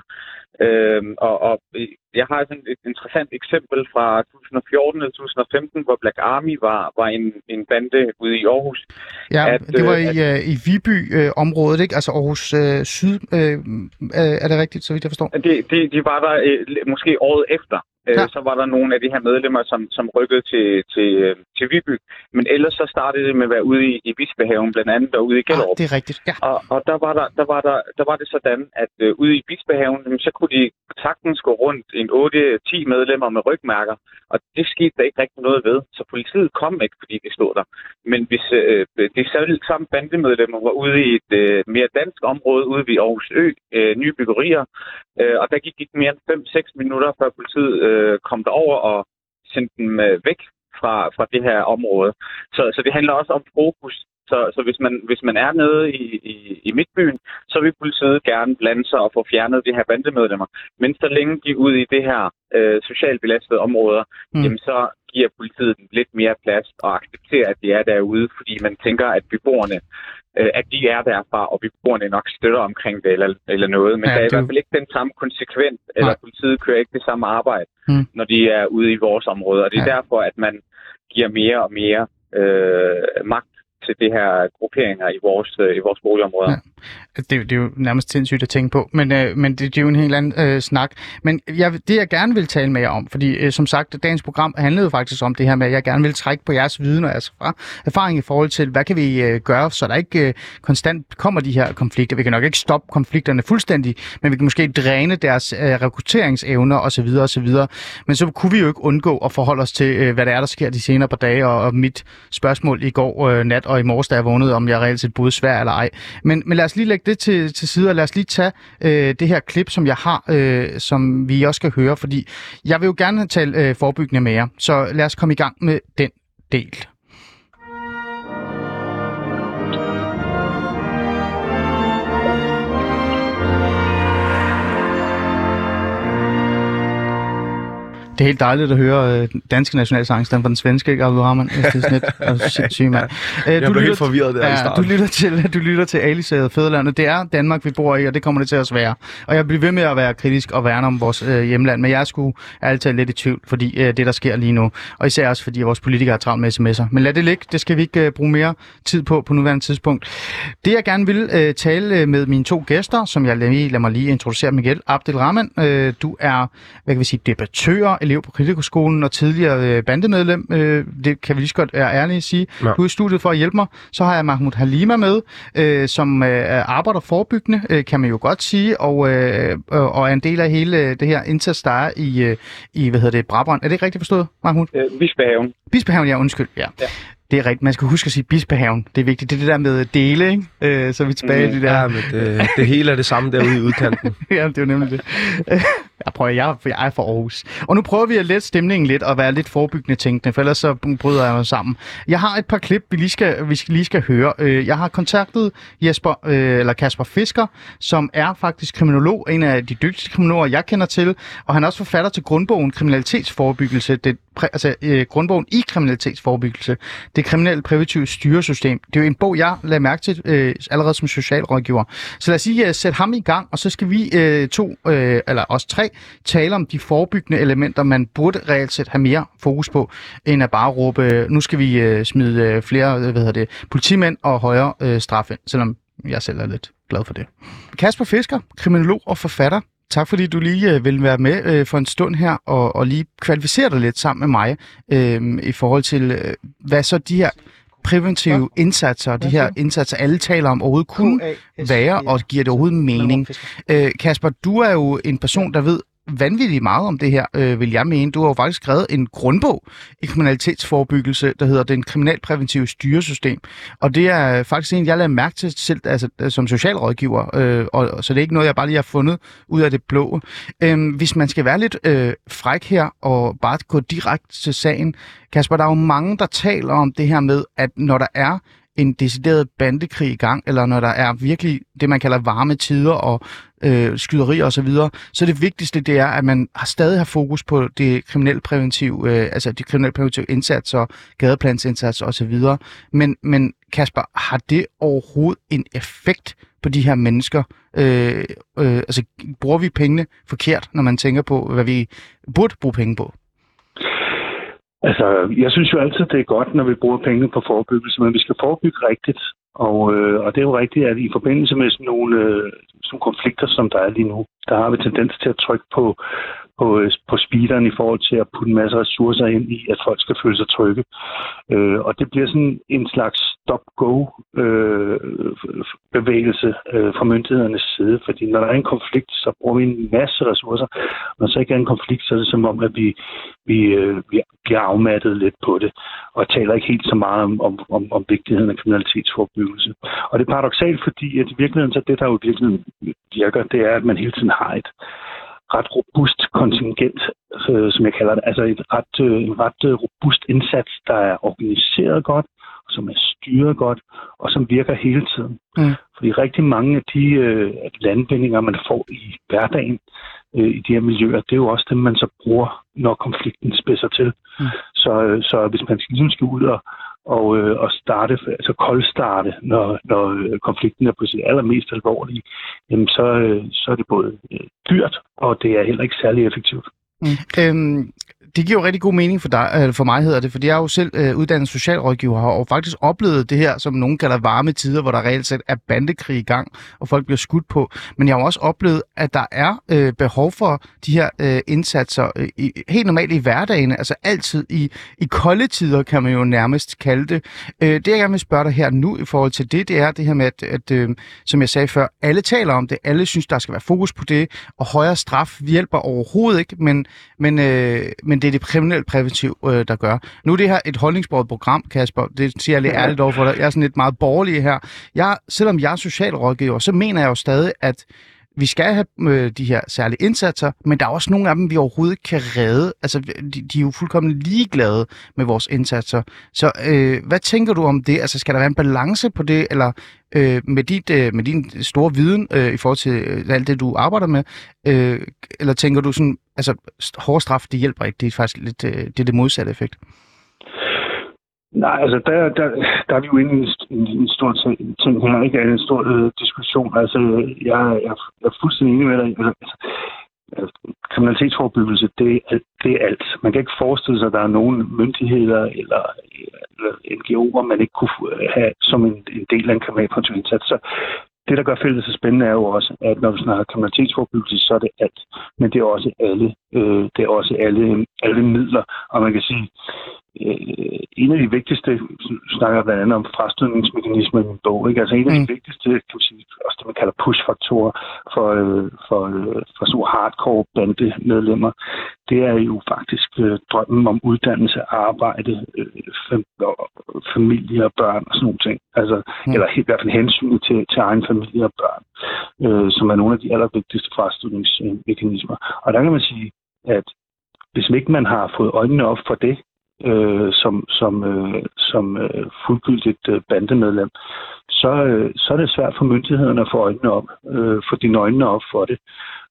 Øh, og, og jeg har sådan et interessant eksempel fra 2014 eller 2015, hvor Black Army var, var en, en bande ude i Aarhus. Ja, at, det var i, at, i Viby-området, ikke? Altså Aarhus øh, Syd. Øh, er det rigtigt, så vidt jeg forstår? De, de, de var der øh, måske året efter. Øh, ja. Så var der nogle af de her medlemmer, som, som rykkede til, til, øh, til Viby. Men ellers så startede det med at være ude i, i Bispehaven, blandt andet, og ude i Gellerup. Ah, det er rigtigt, ja. Og, og der, var der, der, var der, der var det sådan, at uh, ude i Bispehaven, så kunne de sagtens gå rundt en 8-10 medlemmer med rygmærker, og det skete der ikke rigtig noget ved. Så politiet kom ikke, fordi de stod der. Men hvis uh, de selv samme bandemedlemmer var ude i et uh, mere dansk område, ude ved Aarhus Ø, uh, nye byggerier, uh, og der gik ikke mere end 5-6 minutter, før politiet øh, kom derover og sendte dem øh, væk fra, fra det her område. Så, så det handler også om fokus. Så, så hvis, man, hvis man er nede i, i, i midtbyen, så vil politiet gerne blande sig og få fjernet de her bandemedlemmer. Men så længe de er ude i det her øh, socialt belastede områder, mm. jamen så giver politiet lidt mere plads og accepterer, at de er derude, fordi man tænker, at beboerne øh, at de er derfra, og beboerne nok støtter omkring det eller, eller noget. Men ja, der er i hvert fald ikke den samme konsekvens, eller Nej. politiet kører ikke det samme arbejde, mm. når de er ude i vores område. Og det er ja. derfor, at man giver mere og mere øh, magt til de her grupperinger i vores, øh, i vores boligområder. Ja. Det, det er jo nærmest sindssygt at tænke på, men, øh, men det, det er jo en helt anden øh, snak. Men jeg, det, jeg gerne vil tale med jer om, fordi øh, som sagt, dagens program handlede faktisk om det her med, at jeg gerne vil trække på jeres viden og jeres erfaring i forhold til, hvad kan vi øh, gøre, så der ikke øh, konstant kommer de her konflikter. Vi kan nok ikke stoppe konflikterne fuldstændig, men vi kan måske dræne deres øh, rekrutteringsevner osv. osv. Men så kunne vi jo ikke undgå at forholde os til, øh, hvad der er, der sker de senere par dage, og, og mit spørgsmål i går øh, nat og i morges, da jeg vågnede, om jeg reelt set boede svær eller ej. Men, men lad os lige lægge det til, til side, og lad os lige tage øh, det her klip, som jeg har, øh, som vi også skal høre, fordi jeg vil jo gerne tale øh, forebyggende med jer. Så lad os komme i gang med den del. Det er helt dejligt at høre øh, danske nationalsang stemt for den svenske, ikke, Abdul Rahman? Det er sådan lidt altså, sindssygt, mand. *laughs* Øh, jeg blev helt forvirret der ja, i starten. Du lytter til, du lytter til Alisaget Fæderlandet. Det er Danmark, vi bor i, og det kommer det til at være. Og jeg bliver ved med at være kritisk og værne om vores øh, hjemland, men jeg skulle altid lidt i tvivl, fordi øh, det, der sker lige nu, og især også fordi vores politikere har travlt med sms'er. Men lad det ligge, det skal vi ikke øh, bruge mere tid på på nuværende tidspunkt. Det, jeg gerne vil øh, tale øh, med mine to gæster, som jeg lader, lad mig lige introducere dem igen. Abdel Rahman, øh, du er, hvad kan vi sige, debattør, elev på Kritikoskolen, skolen og tidligere øh, bandemedlem. Øh, det kan vi lige så godt være ærlige at sige. Ja. Du er i studiet for at hjælpe mig. Så har jeg Mahmoud Halima med, øh, som arbejder forebyggende, kan man jo godt sige, og, og er en del af hele det her indsats, der er i, i hvad hedder det, Brabrand. Er det ikke rigtigt forstået, Mahmoud? Øh, Bispehaven. Bispehaven, ja, undskyld. Ja. ja. Det er rigtigt. Man skal huske at sige bispehaven. Det er vigtigt. Det er det der med dele, ikke? Øh, så er vi tilbage mm, i det der. Ja, men det, det hele er det samme derude i udkanten. *laughs* ja, det er jo nemlig det. *laughs* Jeg prøver, jeg, jeg er for Aarhus. Og nu prøver vi at lette stemningen lidt og være lidt forebyggende tænkende, for ellers så bryder jeg mig sammen. Jeg har et par klip, vi lige skal, vi lige skal høre. Øh, jeg har kontaktet Jesper, øh, eller Kasper Fisker, som er faktisk kriminolog, en af de dygtigste kriminologer, jeg kender til, og han er også forfatter til grundbogen Kriminalitetsforebyggelse, det altså øh, grundbogen i kriminalitetsforebyggelse, det kriminelle præventive styresystem. Det er jo en bog, jeg lagde mærke til øh, allerede som socialrådgiver. Så lad os sige, at sætte ham i gang, og så skal vi øh, to, øh, eller os tre, tale om de forebyggende elementer, man burde reelt set have mere fokus på, end at bare råbe, nu skal vi øh, smide øh, flere øh, hvad hedder det, politimænd og højere øh, straffe, selvom jeg selv er lidt glad for det. Kasper Fisker, kriminolog og forfatter, Tak fordi du lige øh, vil være med øh, for en stund her og, og lige kvalificere dig lidt sammen med mig øh, i forhold til, øh, hvad så de her præventive indsatser, de her indsatser, alle taler om, overhovedet kunne være, og giver det overhovedet mening. Øh, Kasper, du er jo en person, der ved vanvittigt meget om det her, øh, vil jeg mene. Du har jo faktisk skrevet en grundbog i kriminalitetsforebyggelse, der hedder Den kriminalpræventive styresystem. Og det er faktisk en, jeg lader mærke til selv altså, øh, som socialrådgiver, øh, og, så det er ikke noget, jeg bare lige har fundet ud af det blå. Øh, hvis man skal være lidt øh, fræk her og bare gå direkte til sagen, Kasper, der er jo mange, der taler om det her med, at når der er en decideret bandekrig i gang, eller når der er virkelig det, man kalder varme tider og øh, skyderier osv., så, så det vigtigste det er, at man har stadig har fokus på det kriminelle præventiv, øh, altså de kriminelle præventive indsatser, gadeplansindsatser osv. Men, men Kasper, har det overhovedet en effekt på de her mennesker? Øh, øh, altså bruger vi pengene forkert, når man tænker på, hvad vi burde bruge penge på? Altså, jeg synes jo altid, det er godt, når vi bruger penge på forebyggelse, men vi skal forebygge rigtigt. Og, øh, og det er jo rigtigt, at i forbindelse med sådan nogle, øh, sådan konflikter, som der er lige nu, der har vi tendens til at trykke på, på, på speederen i forhold til at putte en masse ressourcer ind i, at folk skal føle sig trygge. Øh, og det bliver sådan en slags stop-go-bevægelse øh, øh, fra myndighedernes side, fordi når der er en konflikt, så bruger vi en masse ressourcer. Når så ikke er en konflikt, så er det som om, at vi, vi, øh, vi bliver afmattet lidt på det, og taler ikke helt så meget om, om, om, om vigtigheden af kriminalitetsforbyggelse. Og det er paradoxalt, fordi at i virkeligheden, så det der jo virkelig virker, det er, at man hele tiden har et ret robust kontingent, øh, som jeg kalder det. Altså et ret, øh, en ret øh, robust indsats, der er organiseret godt, som er styret godt, og som virker hele tiden. Mm. Fordi rigtig mange af de øh, landvindinger, man får i hverdagen øh, i de her miljøer, det er jo også dem, man så bruger, når konflikten spidser til. Mm. Så, øh, så hvis man ligesom skal ud og, og, øh, og starte, altså koldstarte, når, når øh, konflikten er på sit allermest alvorlige, jamen så, øh, så er det både øh, dyrt, og det er heller ikke særlig effektivt. Mm. Øhm, det giver jo rigtig god mening for, dig, øh, for mig, hedder det, fordi jeg er jo selv øh, uddannet socialrådgiver og har faktisk oplevet det her, som nogen kalder varme tider, hvor der reelt set er bandekrig i gang, og folk bliver skudt på. Men jeg har jo også oplevet, at der er øh, behov for de her øh, indsatser øh, i, helt normalt i hverdagen, altså altid i, i kolde tider, kan man jo nærmest kalde det. Øh, det, jeg gerne vil spørge dig her nu i forhold til det, det er det her med, at, at øh, som jeg sagde før, alle taler om det, alle synes, der skal være fokus på det, og højere straf hjælper overhovedet ikke, men, men, øh, men men det er det kriminelle præventiv, øh, der gør. Nu er det her et holdningsbordet program, Kasper. Det siger jeg lidt ærligt over for dig. Jeg er sådan lidt meget borgerlig her. Jeg, selvom jeg er socialrådgiver, så mener jeg jo stadig, at vi skal have øh, de her særlige indsatser, men der er også nogle af dem, vi overhovedet kan redde. Altså, de, de er jo fuldkommen ligeglade med vores indsatser. Så øh, hvad tænker du om det? Altså, skal der være en balance på det, eller øh, med, dit, øh, med din store viden øh, i forhold til øh, alt det, du arbejder med, øh, eller tænker du sådan, altså, hård straf, det hjælper ikke, det er faktisk lidt, øh, det er det modsatte effekt? Nej, altså der, der, der er vi jo inde i en, en stor ting her, ikke? En stor øh, diskussion. Altså, jeg, jeg, jeg er fuldstændig enig med dig. Altså, altså kriminalitetsforbyggelse, det, er, det er alt. Man kan ikke forestille sig, at der er nogen myndigheder eller, eller NGO'er, man ikke kunne øh, have som en, en del af en kriminalpræventiv indsats. Så det, der gør feltet så spændende, er jo også, at når vi snakker kriminalitetsforbyggelse, så er det alt. Men det er også alle, øh, det er også alle, alle midler. Og man kan sige, øh, en af de vigtigste, snakker jeg blandt andet om frastødningsmekanismer i min bog, ikke? altså en af de mm. vigtigste, kan man sige, også det man kalder push-faktorer for, øh, for, øh, for så hardcore bandemedlemmer, det er jo faktisk øh, drømmen om uddannelse, arbejde, øh, familie og børn og sådan nogle ting. Altså, mm. Eller i hvert fald hensyn til, til egen familie og børn, øh, som er nogle af de allervigtigste frastødningsmekanismer. Og der kan man sige, at hvis ikke man har fået øjnene op for det, øh, som, som, øh, som øh, fuldgyldigt øh, bandemedlem, så, øh, så er det svært for myndighederne at få øjnene op, øh, få dine øjnene op for det.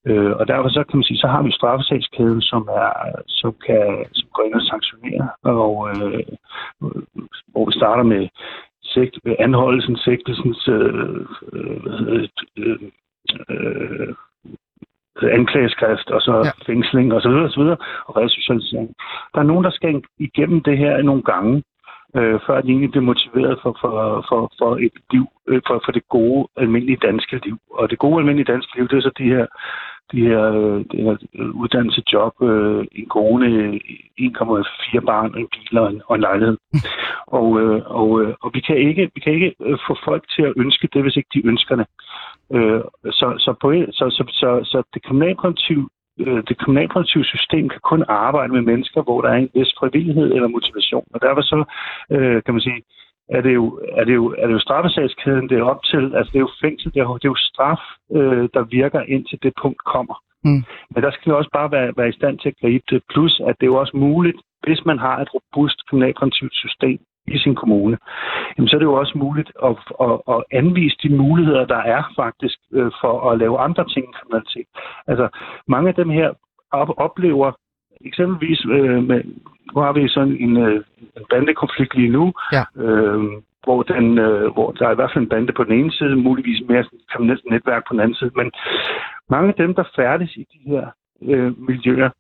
Øh, og derfor så kan man sige, så har vi straffesagskæden, som er, som kan, som går ind og sanktionere, og øh, hvor vi starter med sigt, anholdelsen, sigtelsens øh, øh, øh, øh, anklageskrift, og så ja. fængsling, og så videre, og så videre, og resocialisering. Der er nogen, der skal igennem det her nogle gange, øh, før de egentlig bliver motiveret for, for, for, for et liv, øh, for, for det gode, almindelige danske liv. Og det gode, almindelige danske liv, det er så de her, de her, øh, de her uddannelse, job, øh, en kone, 1,4 barn, en bil og en, og en lejlighed. *laughs* og, øh, og, øh, og vi kan ikke, vi kan ikke øh, få folk til at ønske det, hvis ikke de ønsker det. Øh, så, så, på, så, så, så, så det kriminalpræventive øh, det kriminalpræventive system kan kun arbejde med mennesker, hvor der er en vis frivillighed eller motivation. Og derfor så, øh, kan man sige, er det jo, er det jo, er det jo straffesagskæden, det er op til, altså det er jo fængsel, det er jo, det er jo straf, øh, der virker indtil det punkt kommer. Mm. Men der skal vi også bare være, være i stand til at gribe det. Plus, at det er jo også muligt, hvis man har et robust kriminalpræventivt system, i sin kommune, jamen, så er det jo også muligt at, at, at anvise de muligheder, der er faktisk øh, for at lave andre ting end kriminalitet. Altså, mange af dem her op, oplever eksempelvis, øh, med, nu har vi sådan en, øh, en bandekonflikt lige nu, ja. øh, hvor, den, øh, hvor der er i hvert fald en bande på den ene side, muligvis mere kriminelt netværk på den anden side, men mange af dem, der færdes i de her øh, miljøer,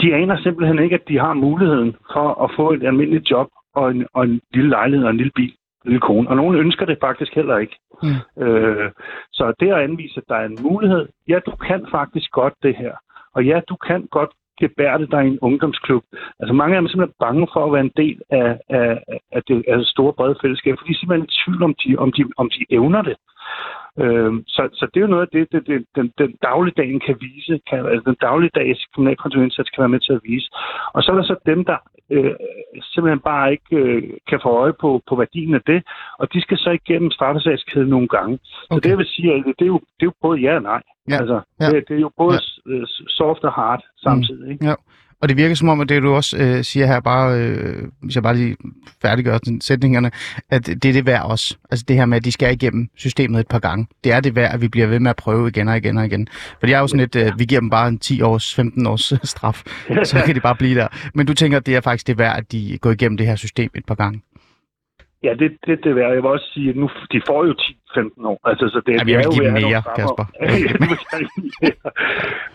de aner simpelthen ikke, at de har muligheden for at få et almindeligt job og en, og en lille lejlighed og en lille bil, en lille kone. Og nogen ønsker det faktisk heller ikke. Mm. Øh, så det at anvise, at der er en mulighed, ja, du kan faktisk godt det her. Og ja, du kan godt gebærde dig i en ungdomsklub. Altså mange af dem er simpelthen bange for at være en del af, af, af det af store brede fællesskab, fordi de er simpelthen i tvivl om de, om de, om de evner det. Øh, så, så det er jo noget af det, det, det den, den dagligdagen kan vise, kan, altså den dagligdags kriminalkontrolindsats kan være med til at vise. Og så er der så dem, der øh, simpelthen bare ikke øh, kan få øje på, på værdien af det, og de skal så igennem straffesagskæden nogle gange. Så Okay. det jeg vil sige, at det er jo, det er jo både ja og nej. Ja, Altså, ja. det, det er jo både ja. soft og hard samtidig. Ikke? Ja. Og det virker som om, at det du også øh, siger her, bare, øh, hvis jeg bare lige færdiggør den- sætningerne, at det er det værd også. Altså det her med, at de skal igennem systemet et par gange. Det er det værd, at vi bliver ved med at prøve igen og igen og igen. For det er jo sådan lidt, øh, vi giver dem bare en 10 års, 15 års øh, straf, *laughs* så kan de bare blive der. Men du tænker, at det er faktisk det værd, at de går igennem det her system et par gange. Ja, det, det, det er værd. Jeg vil også sige, at nu, de får jo 10-15 år. Altså, så det, Jamen, jeg vil er *laughs* give dem mere, Kasper. Jeg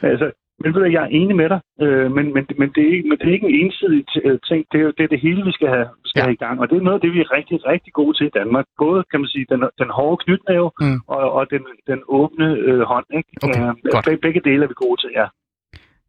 vil altså, men ved du, jeg er enig med dig, øh, men, men, men, det er ikke, men det er ikke en ensidig øh, ting. Det er jo det, er det hele, vi skal, have, skal Ja. have i gang. Og det er noget af det, vi er rigtig, rigtig gode til i Danmark. Både, kan man sige, den, den hårde knytnæve Mm. og, og den, den åbne øh, hånd. Ikke? Okay, godt. begge, begge dele er vi gode til, ja.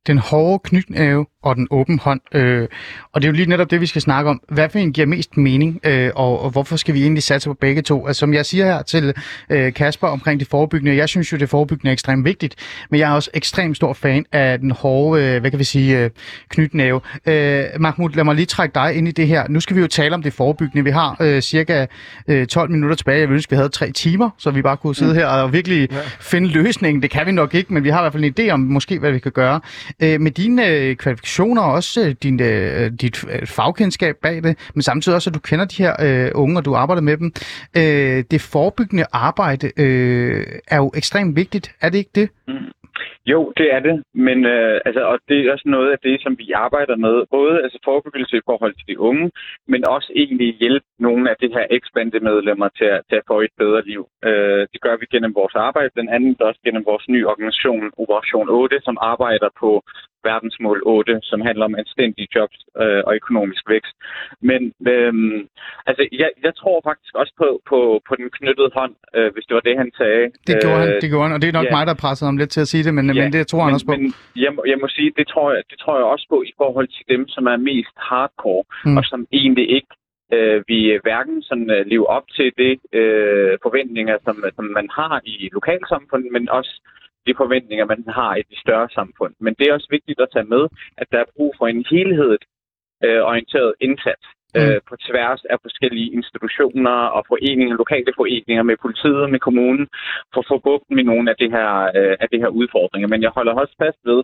Den hårde knytnæve og den åbne hånd. Øh, og det er jo lige netop det, vi skal snakke om. Hvad for en giver mest mening, øh, og, og hvorfor skal vi egentlig satse på begge to? Altså, som jeg siger her til øh, Kasper omkring det forebyggende, jeg synes jo, det forebyggende er ekstremt vigtigt, men jeg er også ekstremt stor fan af den hårde, øh, hvad kan vi sige, øh, knytnæve. Øh, Mahmoud, lad mig lige trække dig ind i det her. Nu skal vi jo tale om det forebyggende. Vi har øh, cirka øh, 12 minutter tilbage. Jeg ville ønske, vi havde tre timer, så vi bare kunne sidde her og virkelig ja. finde løsningen. Det kan vi nok ikke, men vi har i hvert fald en idé om måske, hvad vi kan gøre. Øh, med dine øh, kvalifikationer og også øh, din, øh, dit øh, fagkendskab bag det, men samtidig også, at du kender de her øh, unge, og du arbejder med dem. Øh, det forebyggende arbejde øh, er jo ekstremt vigtigt. Er det ikke det? Mm. Jo, det er det, men øh, altså, og det er også noget af det, som vi arbejder med. Både altså forebyggelse i forhold til de unge, men også egentlig hjælpe nogle af de her eksbandemedlemmer til at, til at få et bedre liv. Øh, det gør vi gennem vores arbejde, den anden også gennem vores nye organisation Operation 8, som arbejder på verdensmål 8, som handler om anstændige jobs øh, og økonomisk vækst. Men øhm, altså, jeg, jeg tror faktisk også på, på, på den knyttede hånd, øh, hvis det var det, han sagde. Det gjorde Øh, han, det gjorde han, og det er nok ja. mig, der pressede ham lidt til at sige det, men, ja, men det tror han men, også på. Men jeg, må- jeg må sige, det tror, jeg, det tror jeg også på i forhold til dem, som er mest hardcore, Mm. og som egentlig ikke øh, vi hverken sådan, øh, lever op til det øh, forventninger, som, som man har i lokalsamfundet, men også de forventninger, man har i de større samfund. Men det er også vigtigt at tage med, at der er brug for en helhedet øh, orienteret indsats Mm. øh, på tværs af forskellige institutioner og foreninger, lokale foreninger med politiet, med kommunen, for at få bugt med nogle af det her, øh, af det her udfordringer. Men jeg holder også fast ved,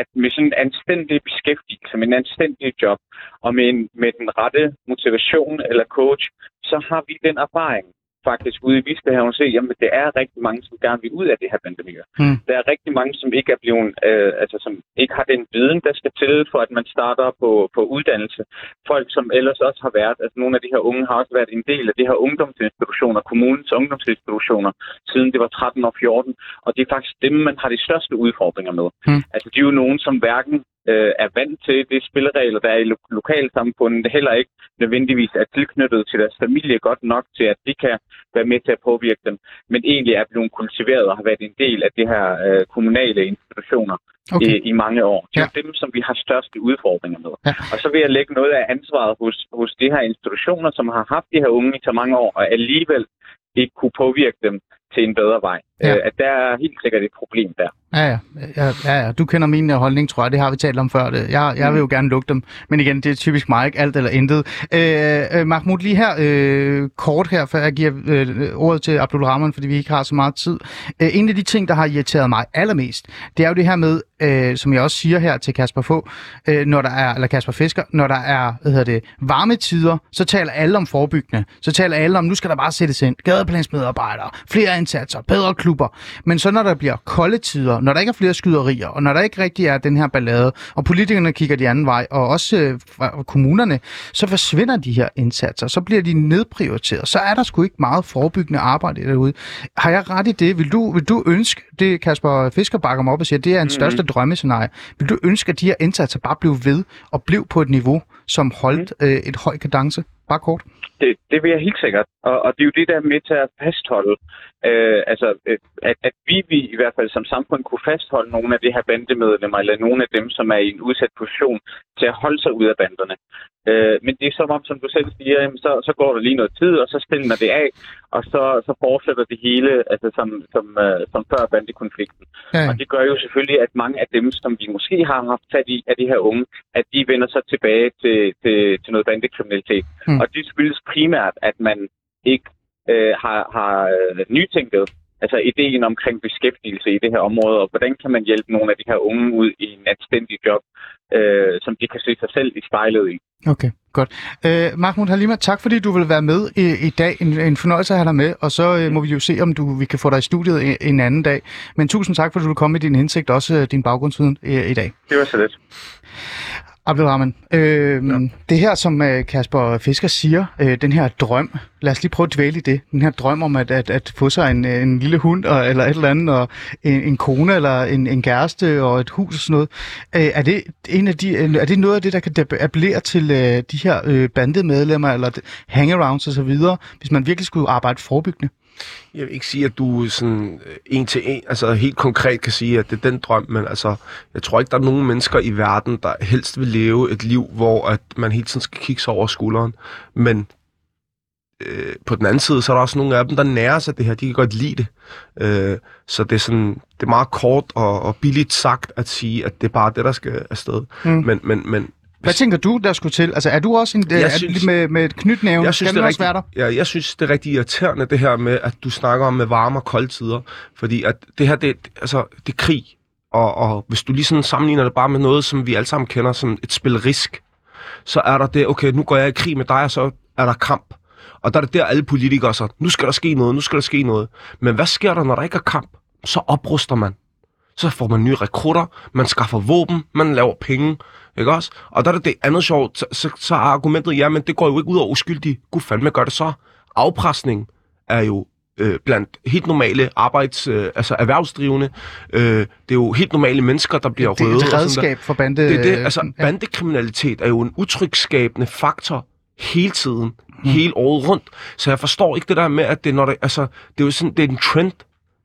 at med sådan en anstændig beskæftigelse, med en anstændig job, og med, en, med den rette motivation eller coach, så har vi den erfaring faktisk ude i Visbehaven se, jamen det er rigtig mange, som gerne vil ud af det her bandemiljø. Mm. Der er rigtig mange, som ikke er blevet, øh, altså som ikke har den viden, der skal til, for at man starter på, på uddannelse. Folk, som ellers også har været, altså nogle af de her unge har også været en del af det her ungdomsinstitutioner, kommunens ungdomsinstitutioner, siden det var 13 og 14, og det er faktisk dem, man har de største udfordringer med. Mm. Altså de er jo nogen, som hverken øh, er vant til de spilleregler, der er i lo- lokalsamfundet, heller ikke nødvendigvis er tilknyttet til deres familie godt nok til, at de kan være med til at påvirke dem, men egentlig er blevet kultiveret og har været en del af de her øh, kommunale institutioner Okay. i, i mange år. Det er Ja. ja. dem, som vi har største udfordringer med. Ja. Og så vil jeg lægge noget af ansvaret hos, hos de her institutioner, som har haft de her unge i så mange år, og alligevel ikke kunne påvirke dem til en bedre vej. Ja. Øh, at der er helt sikkert et problem der. Ja, ja, ja, ja. Du kender min øh, holdning, tror jeg. Det har vi talt om før. Det. Jeg, jeg vil jo gerne lukke dem. Men igen, det er typisk mig, ikke alt eller intet. Øh, øh, Mahmoud, lige her øh, kort her, før jeg giver øh, ordet til Abdul Rahman, fordi vi ikke har så meget tid. Øh, en af de ting, der har irriteret mig allermest, det er jo det her med, øh, som jeg også siger her til Kasper få, øh, når der er, eller Kasper Fisker, når der er, hvad hedder det, varme tider, så taler alle om forebyggende. Så taler alle om, nu skal der bare sættes ind, gadeplansmedarbejdere, flere indsatser, bedre klubber. Men så når der bliver kolde tider, når der ikke er flere skyderier, og når der ikke rigtig er den her ballade, og politikerne kigger de anden vej, og også øh, kommunerne, så forsvinder de her indsatser, så bliver de nedprioriteret. Så er der sgu ikke meget forebyggende arbejde derude. Har jeg ret i det? Vil du, vil du ønske, det Kasper Fisker bakker mig op og siger, det er en mm. største drømmescenarie. Vil du ønske, at de her indsatser bare blev ved og blev på et niveau, som holdt øh, et høj kadence? Bare kort. Det, det vil jeg helt sikkert. Og, og det er jo det, der er med til at fastholde øh, altså, øh, at, at vi, vi i hvert fald som samfund kunne fastholde nogle af de her bandemedlemmer, eller nogle af dem, som er i en udsat position, til at holde sig ud af banderne. Øh, men det er som om, som du selv siger, jamen, så, så går der lige noget tid, og så spiller det af, og så, så fortsætter det hele, altså som, som, uh, som før bandekonflikten. Ja. Og det gør jo selvfølgelig, at mange af dem, som vi måske har haft fat i, af de her unge, at de vender sig tilbage til, til, til noget bandekriminalitet. Mm. Og det skyldes primært, at man ikke øh, har, har øh, nytænket altså ideen omkring beskæftigelse i det her område, og hvordan kan man hjælpe nogle af de her unge ud i en anstændig job, øh, som de kan se sig selv i spejlet i. Okay, godt. Øh, Mahmoud Halima, tak fordi du vil være med i, i dag. En, en fornøjelse at have dig med, og så øh, må vi jo se, om du vi kan få dig i studiet en, en anden dag. Men tusind tak, fordi du vil komme med din hensigt, også øh, din baggrundsviden i, i dag. Det var så lidt. Abdelrahman, øh, ja. det her, som øh, Kasper Fisker siger, øh, den her drøm, lad os lige prøve at dvæle i det. Den her drøm om at, at, at få sig en, en lille hund og, eller et eller andet, og en, en kone eller en, en kæreste og et hus og sådan noget. Øh, er, det en af de, er det noget af det, der kan appellere til øh, de her øh, bandemedlemmer eller hangarounds og så videre, hvis man virkelig skulle arbejde forebyggende? Jeg vil ikke sige, at du sådan en til en, altså helt konkret kan sige, at det er den drøm, men altså, jeg tror ikke, der er nogen mennesker i verden, der helst vil leve et liv, hvor at man hele tiden skal kigge sig over skulderen. Men øh, på den anden side, så er der også nogle af dem, der nærer sig det her. De kan godt lide det. Øh, så det er, sådan, det er meget kort og, og billigt sagt at sige, at det er bare det, der skal afsted. Mm. Men, men, men Hvad tænker du, der skulle til? Altså, er du også en, Jeg er, synes- med, med et knytnæve? Jeg synes, det er også være der? rigtig, ja, jeg synes, det er rigtig irriterende, det her med, at du snakker om med varme og kolde tider. Fordi at det her, det, altså, det er krig. Og, og hvis du lige sådan sammenligner det bare med noget, som vi alle sammen kender som et spil risk, så er der det, okay, nu går jeg i krig med dig, og så er der kamp. Og der er det der, alle politikere så, nu skal der ske noget, nu skal der ske noget. Men hvad sker der, når der ikke er kamp? Så opruster man. Så får man nye rekrutter, man skaffer våben, man laver penge, ikke også? Og der er det det andet sjovt, så, så, så er argumentet, ja, men det går jo ikke ud over uskyldige. Gud fandme gør det så. Afpresning er jo øh, blandt helt normale arbejds, øh, altså erhvervsdrivende. Øh, det er jo helt normale mennesker, der bliver Det er røde. et redskab for bande... det er det, altså ja. bandekriminalitet er jo en utrygskabende faktor hele tiden, mm. hele året rundt. Så jeg forstår ikke det der med, at det, når det, altså, det er jo sådan, det er en trend.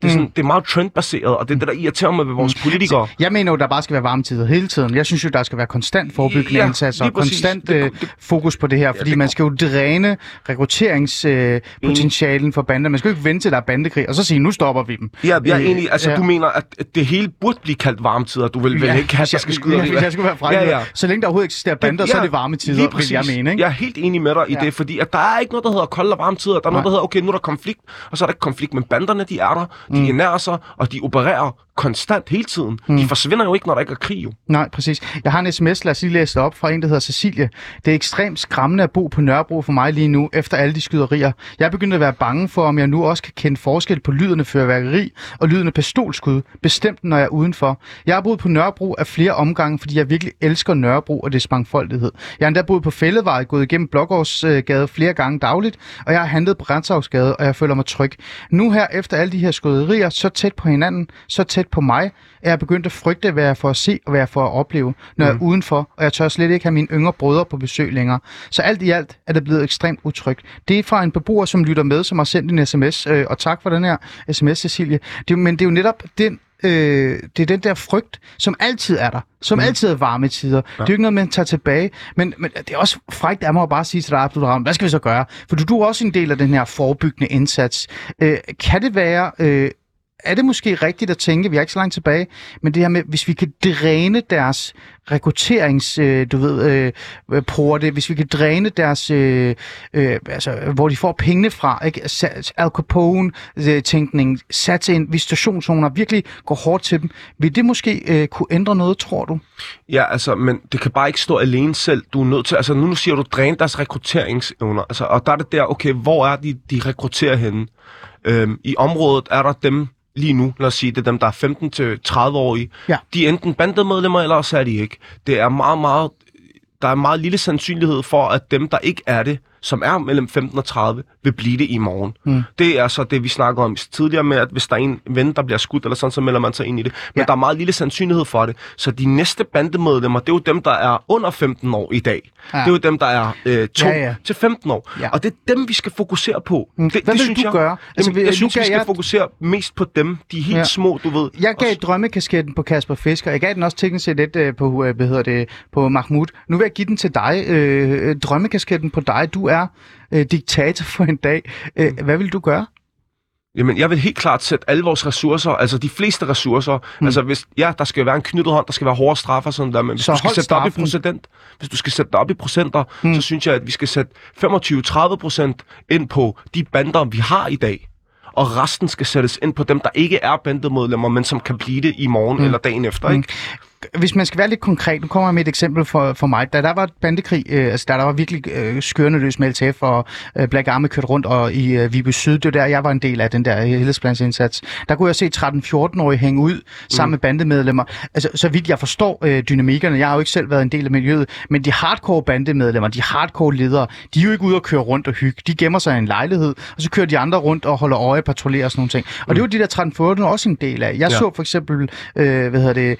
Det er, sådan, det er meget trendbaseret, og det er det, der irriterer mig ved vores politikere. Jeg mener jo, der bare skal være varmetider hele tiden. Jeg synes jo, der skal være konstant forebyggende Ja, indsatser og præcis. konstant Det- øh, det- fokus på det her, fordi det man skal jo dræne rekrutteringspotentialen for bander. Man skal jo ikke vente til, der er bandekrig, og så sige, nu stopper vi dem. Ja, jeg er Øh, enig. Altså, ja. du mener, at det hele burde blive kaldt varmetider. Du vil vel ikke have, at der skal skyde ja, hvis jeg skulle være fræk. Ja, ja. Så længe der overhovedet eksisterer bander, så er det varme tider, lige vil jeg præcis. mene. Ikke? Jeg er helt enig med dig i Ja. det, fordi at der er ikke noget, der hedder kolde og varme tider. Der er noget, der hedder, okay, nu er der konflikt, og så er der ikke konflikt, men banderne, de er der, de Mm. ernærer sig, og de opererer konstant hele tiden. Mm. De forsvinder jo ikke, når der ikke er krig, jo. Nej, præcis. Jeg har en sms, lad os lige læse det op, fra en, der hedder Cecilie. Det er ekstremt skræmmende at bo på Nørrebro for mig lige nu, efter alle de skyderier. Jeg er begyndt at være bange for, om jeg nu også kan kende forskel på lyden af fyrværkeri og lyden af pistolskud, bestemt når jeg er udenfor. Jeg har boet på Nørrebro af flere omgange, fordi jeg virkelig elsker Nørrebro og dets mangfoldighed. Jeg har endda boet på Fællevej, gået igennem Blågårdsgade flere gange dagligt, og jeg har handlet på Renshavsgade, og jeg føler mig tryg. Nu her, efter alle de her skyderier, så tæt på hinanden, så tæt på mig, er jeg begyndt at frygte, hvad jeg får at se og hvad jeg får at opleve, når mm. jeg er udenfor, og jeg tør slet ikke have mine yngre brødre på besøg længere. Så alt i alt er det blevet ekstremt utrygt. Det er fra en beboer, som lytter med, som har sendt en sms, øh, og tak for den her sms, Cecilie. Det, men det er jo netop den Øh, det er den der frygt, som altid er der. Som mm. altid er varme tider. Ja. Det er jo ikke noget, man tager tilbage. Men, men det er også frækt af mig at bare sige til dig, Abdul Rahman, hvad skal vi så gøre? For du, du er også en del af den her forebyggende indsats. Øh, kan det være... Øh, er det måske rigtigt at tænke, vi er ikke så langt tilbage, men det her med, hvis vi kan dræne deres rekrutterings, øh, du ved, øh, porte, hvis vi kan dræne deres, øh, øh, altså, hvor de får pengene fra, ikke? Al Capone-tænkning, øh, sat ind, visitationszoner, virkelig går hårdt til dem. Vil det måske øh, kunne ændre noget, tror du? Ja, altså, men det kan bare ikke stå alene selv. Du er nødt til, altså nu siger du, dræne deres rekrutteringsevner. Altså, og der er det der, okay, hvor er de, de rekrutterer henne? Øhm, I området er der dem lige nu, lad os sige, det er dem, der er 15 til 30-årige. Ja. De er enten bandemedlemmer, eller også er de ikke. Det er meget, meget, der er meget lille sandsynlighed for, at dem, der ikke er det, som er mellem 15 og 30, vil blive det i morgen. Mm. Det er så det, vi snakker om tidligere med, at hvis der er en ven, der bliver skudt eller sådan, så melder man sig ind i det. Men Ja. der er meget lille sandsynlighed for det. Så de næste bandemedlemmer, det er jo dem, der er under 15 år i dag. Ja. Det er jo dem, der er øh, 2 Ja, ja, til 15 år. Ja. Og det er dem, vi skal fokusere på. Mm. Det, Hvad det vil synes du jeg, gøre? Jamen, Altså, jeg, nu synes, vi skal jeg- fokusere mest på dem. De er helt Ja. små, du ved. Jeg gav Og- drømmekasketten på Kasper Fisker. Jeg gav den også teknisk set lidt øh, på, øh, hvad hedder det, på Mahmoud. Nu vil jeg give den til dig. Øh, øh, drømmekasketten på dig. Du er øh, diktator for en dag. Øh, Mm. hvad vil du gøre? Jamen, jeg vil helt klart sætte alle vores ressourcer, altså de fleste ressourcer, Mm. altså hvis, ja, der skal være en knyttet hånd, der skal være hårde straffer sådan der, men hvis Så du skal sætte op i procent, hvis du skal sætte op i procenter, Mm. så synes jeg, at vi skal sætte 25-30 procent ind på de bander, vi har i dag. Og resten skal sættes ind på dem, der ikke er bandemedlemmer, men som kan blive det i morgen Mm. eller dagen efter, Mm. Hvis man skal være lidt konkret, nu kommer jeg med et eksempel for, for mig. Da der var bandekrig, øh, altså da der var virkelig øh, skørende løs med LTF og øh, Black Army kørt rundt og i øh, Viby Syd, det var der, jeg var en del af den der helhedsplansindsats. Der kunne jeg se 13-14-årige hænge ud sammen mm. med bandemedlemmer. Altså, så vidt jeg forstår øh, dynamikkerne, jeg har jo ikke selv været en del af miljøet, men de hardcore bandemedlemmer, de hardcore ledere, de er jo ikke ude og køre rundt og hygge. De gemmer sig i en lejlighed, og så kører de andre rundt og holder øje, patruljerer og sådan nogle ting. Og det er jo de der 13-14 også en del af. Jeg ja. Så for eksempel, øh, hvad hedder det,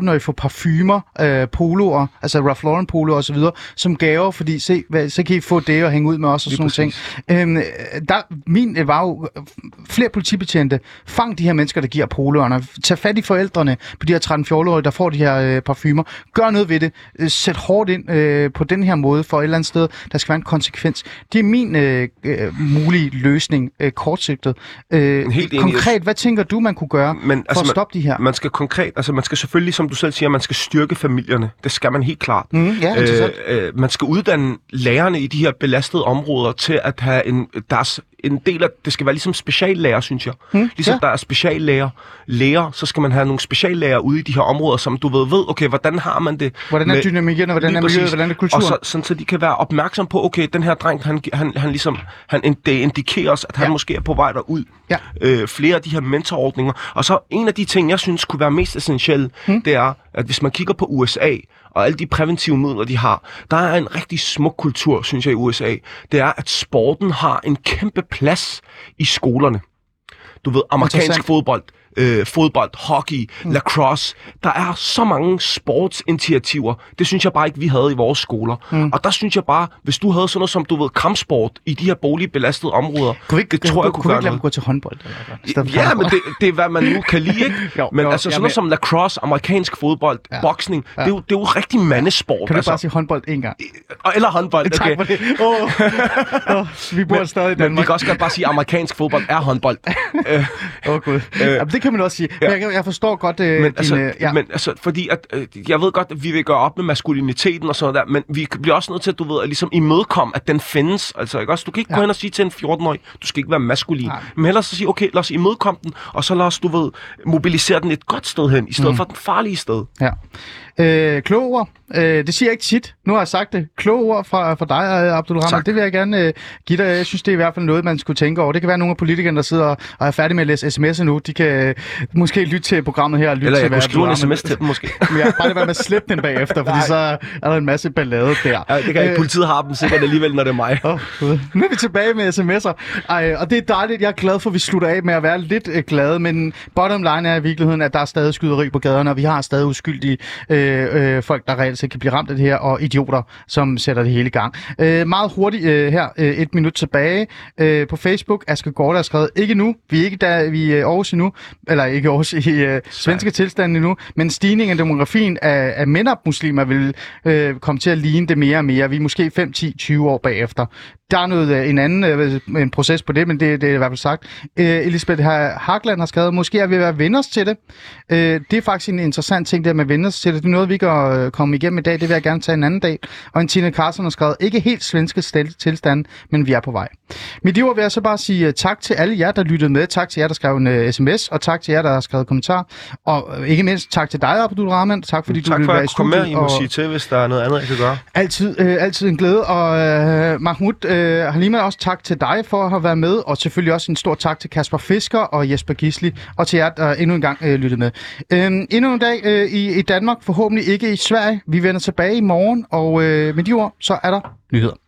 13-14-årige få parfumer, øh, poloer, altså Ralph Lauren poloer osv., som gaver, fordi se, hvad, så kan I få det og hænge ud med os og sådan nogle ting. Øhm, øh, der, min øh, var jo øh, flere politibetjente. Fang de her mennesker, der giver poloerne. Tag fat i forældrene på de her 13-14-årige, der får de her øh, parfumer. Gør noget ved det. Øh, sæt hårdt ind øh, på den her måde for et eller andet sted. Der skal være en konsekvens. Det er min øh, øh, mulige løsning øh, kortsigtet. Øh, Helt enig. konkret, hvad tænker du, man kunne gøre Men, for at stoppe de her? man, man skal konkret, altså man skal selvfølgelig, som du selv siger, man skal styrke familierne. Det skal man helt klart. Mm, ja. Øh, øh, man skal uddanne lærerne i de her belastede områder til at have en, deres, en del af, det skal være ligesom speciallærer, synes jeg. Mm, Ligesom ja. der er speciallærer, læger, så skal man have nogle speciallærer ude i de her områder, som du ved, ved, okay, hvordan har man det? Hvordan er med- dynamikken, og hvordan er miljøet, hvordan er kulturen? Og så, sådan, så de kan være opmærksom på, okay, den her dreng, han, han, han ligesom, han, det indikerer os, at han Ja. måske er på vej derud. Ja. Øh, flere af de her mentorordninger. Og så en af de ting, jeg synes kunne være mest essentielle, Hmm. det er, at hvis man kigger på USA, og alle de præventive midler, de har, der er en rigtig smuk kultur, synes jeg, i USA. Det er, at sporten har en kæmpe plads i skolerne. Du ved, amerikansk fodbold, øh, fodbold, hockey, mm. lacrosse. Der er så mange sportsinitiativer. Det synes jeg bare ikke, vi havde i vores skoler. Mm. Og der synes jeg bare, hvis du havde sådan noget som, du ved, kampsport i de her boligbelastede områder, Kunne vi ikke, det tror jeg kunne, kunne vi gøre ikke lade dem gå til håndbold? Eller hvad? Ja, men det, det er, hvad man nu kan lide, ikke? *laughs* Jo, men jo, altså sådan er noget som lacrosse, amerikansk fodbold, Ja. boksning, Ja. det, er jo, det er jo rigtig mandesport. Kan du altså. bare sige håndbold en gang? Eller håndbold, Tak okay. for det. Oh, oh, *laughs* vi bor stadig i Men vi Danmark. kan også godt bare sige, at amerikansk fodbold er håndbold. *laughs* øh, Åh oh, gud. Jamen, det kan man også sige. Men ja. jeg, jeg forstår godt øh, men, din... altså, øh, ja. men altså, fordi at, øh, jeg ved godt, at vi vil gøre op med maskuliniteten og sådan der, men vi bliver også nødt til at, du ved, at ligesom imødekomme, at den findes. Altså, ikke også? Du kan ikke Ja. gå hen og sige til en 14-årig, du skal ikke være maskulin. Nej. Men hellere så sige, okay, lad os imødekomme den, og så lad os, du ved, mobilisere den et godt sted hen, i stedet mm. for den farlige sted. Ja. Øh, kloge ord. Øh, det siger jeg ikke tit. Nu har jeg sagt det. Kloge ord fra, fra dig, øh, Abdul Rahman. Det vil jeg gerne øh, give dig. Jeg synes, det er i hvert fald noget, man skulle tænke over. Det kan være nogle af politikerne, der sidder og er færdige med at læse sms'er nu. De kan øh, måske lytte til programmet her og lytte Eller til, jeg kunne skrive en sms til dem måske. *laughs* Jeg bare det være med at slippe den bagefter, fordi så er der en masse ballade der. Ja, det kan ikke. Politiet har dem sikkert alligevel, når det er mig. *laughs* Gud. Nu er vi tilbage med sms'er. Ej, og det er dejligt. Jeg er glad for, at vi slutter af med at være lidt øh, glade, men bottom line er i virkeligheden, at der er stadig skyderi på gaderne, og vi har stadig uskyldige øh, øh, folk, der reelt set kan blive ramt af det her, og idioter, som sætter det hele i gang. Øh, meget hurtigt øh, her, øh, et minut tilbage. Øh, på Facebook, Aske Gård har skrevet, ikke nu, vi er ikke der, vi er Aarhus endnu, eller ikke Aarhus, i øh, svenske tilstande endnu, men stigningen i demografien af, af mænd-muslimer vil øh, komme til at ligne det mere og mere. Vi er måske 5, 10, 20 år bagefter. Der er noget, øh, en anden øh, en proces på det, men det, det er i hvert fald sagt. Øh, Elisabeth Ha- Hagland har skrevet, måske er vi ved at vende os til det. Øh, det er faktisk en interessant ting, det med at vende os til det. Det er noget, vi kan øh, komme igennem i dag. Det vil jeg gerne tage en anden dag. Og en Tina Carlsen har skrevet, ikke helt svenske tilstand, men vi er på vej. Med de ord vil jeg så bare sige øh, tak til alle jer, der lyttede med. Tak til jer, der skrev en uh, sms, og tak til jer, der har skrevet kommentar. Og øh, ikke mindst tak til dig, Abdul Rahman. Tak fordi du tak ville for, at være i jeg kunne komme med. studiet. I må og- sige til, hvis der er noget andet, jeg kan gøre. Altid, øh, altid en glæde, og øh, Mahmoud øh, Halima, også tak til dig for at have været med, og selvfølgelig også en stor tak til Kasper Fisker og Jesper Gisli, og til jer, der endnu en gang øh, lyttede med. Øh, endnu en dag øh, i, i Danmark, forhåbentlig ikke i Sverige. Vi vender tilbage i morgen, og øh, med de ord, så er der nyheder.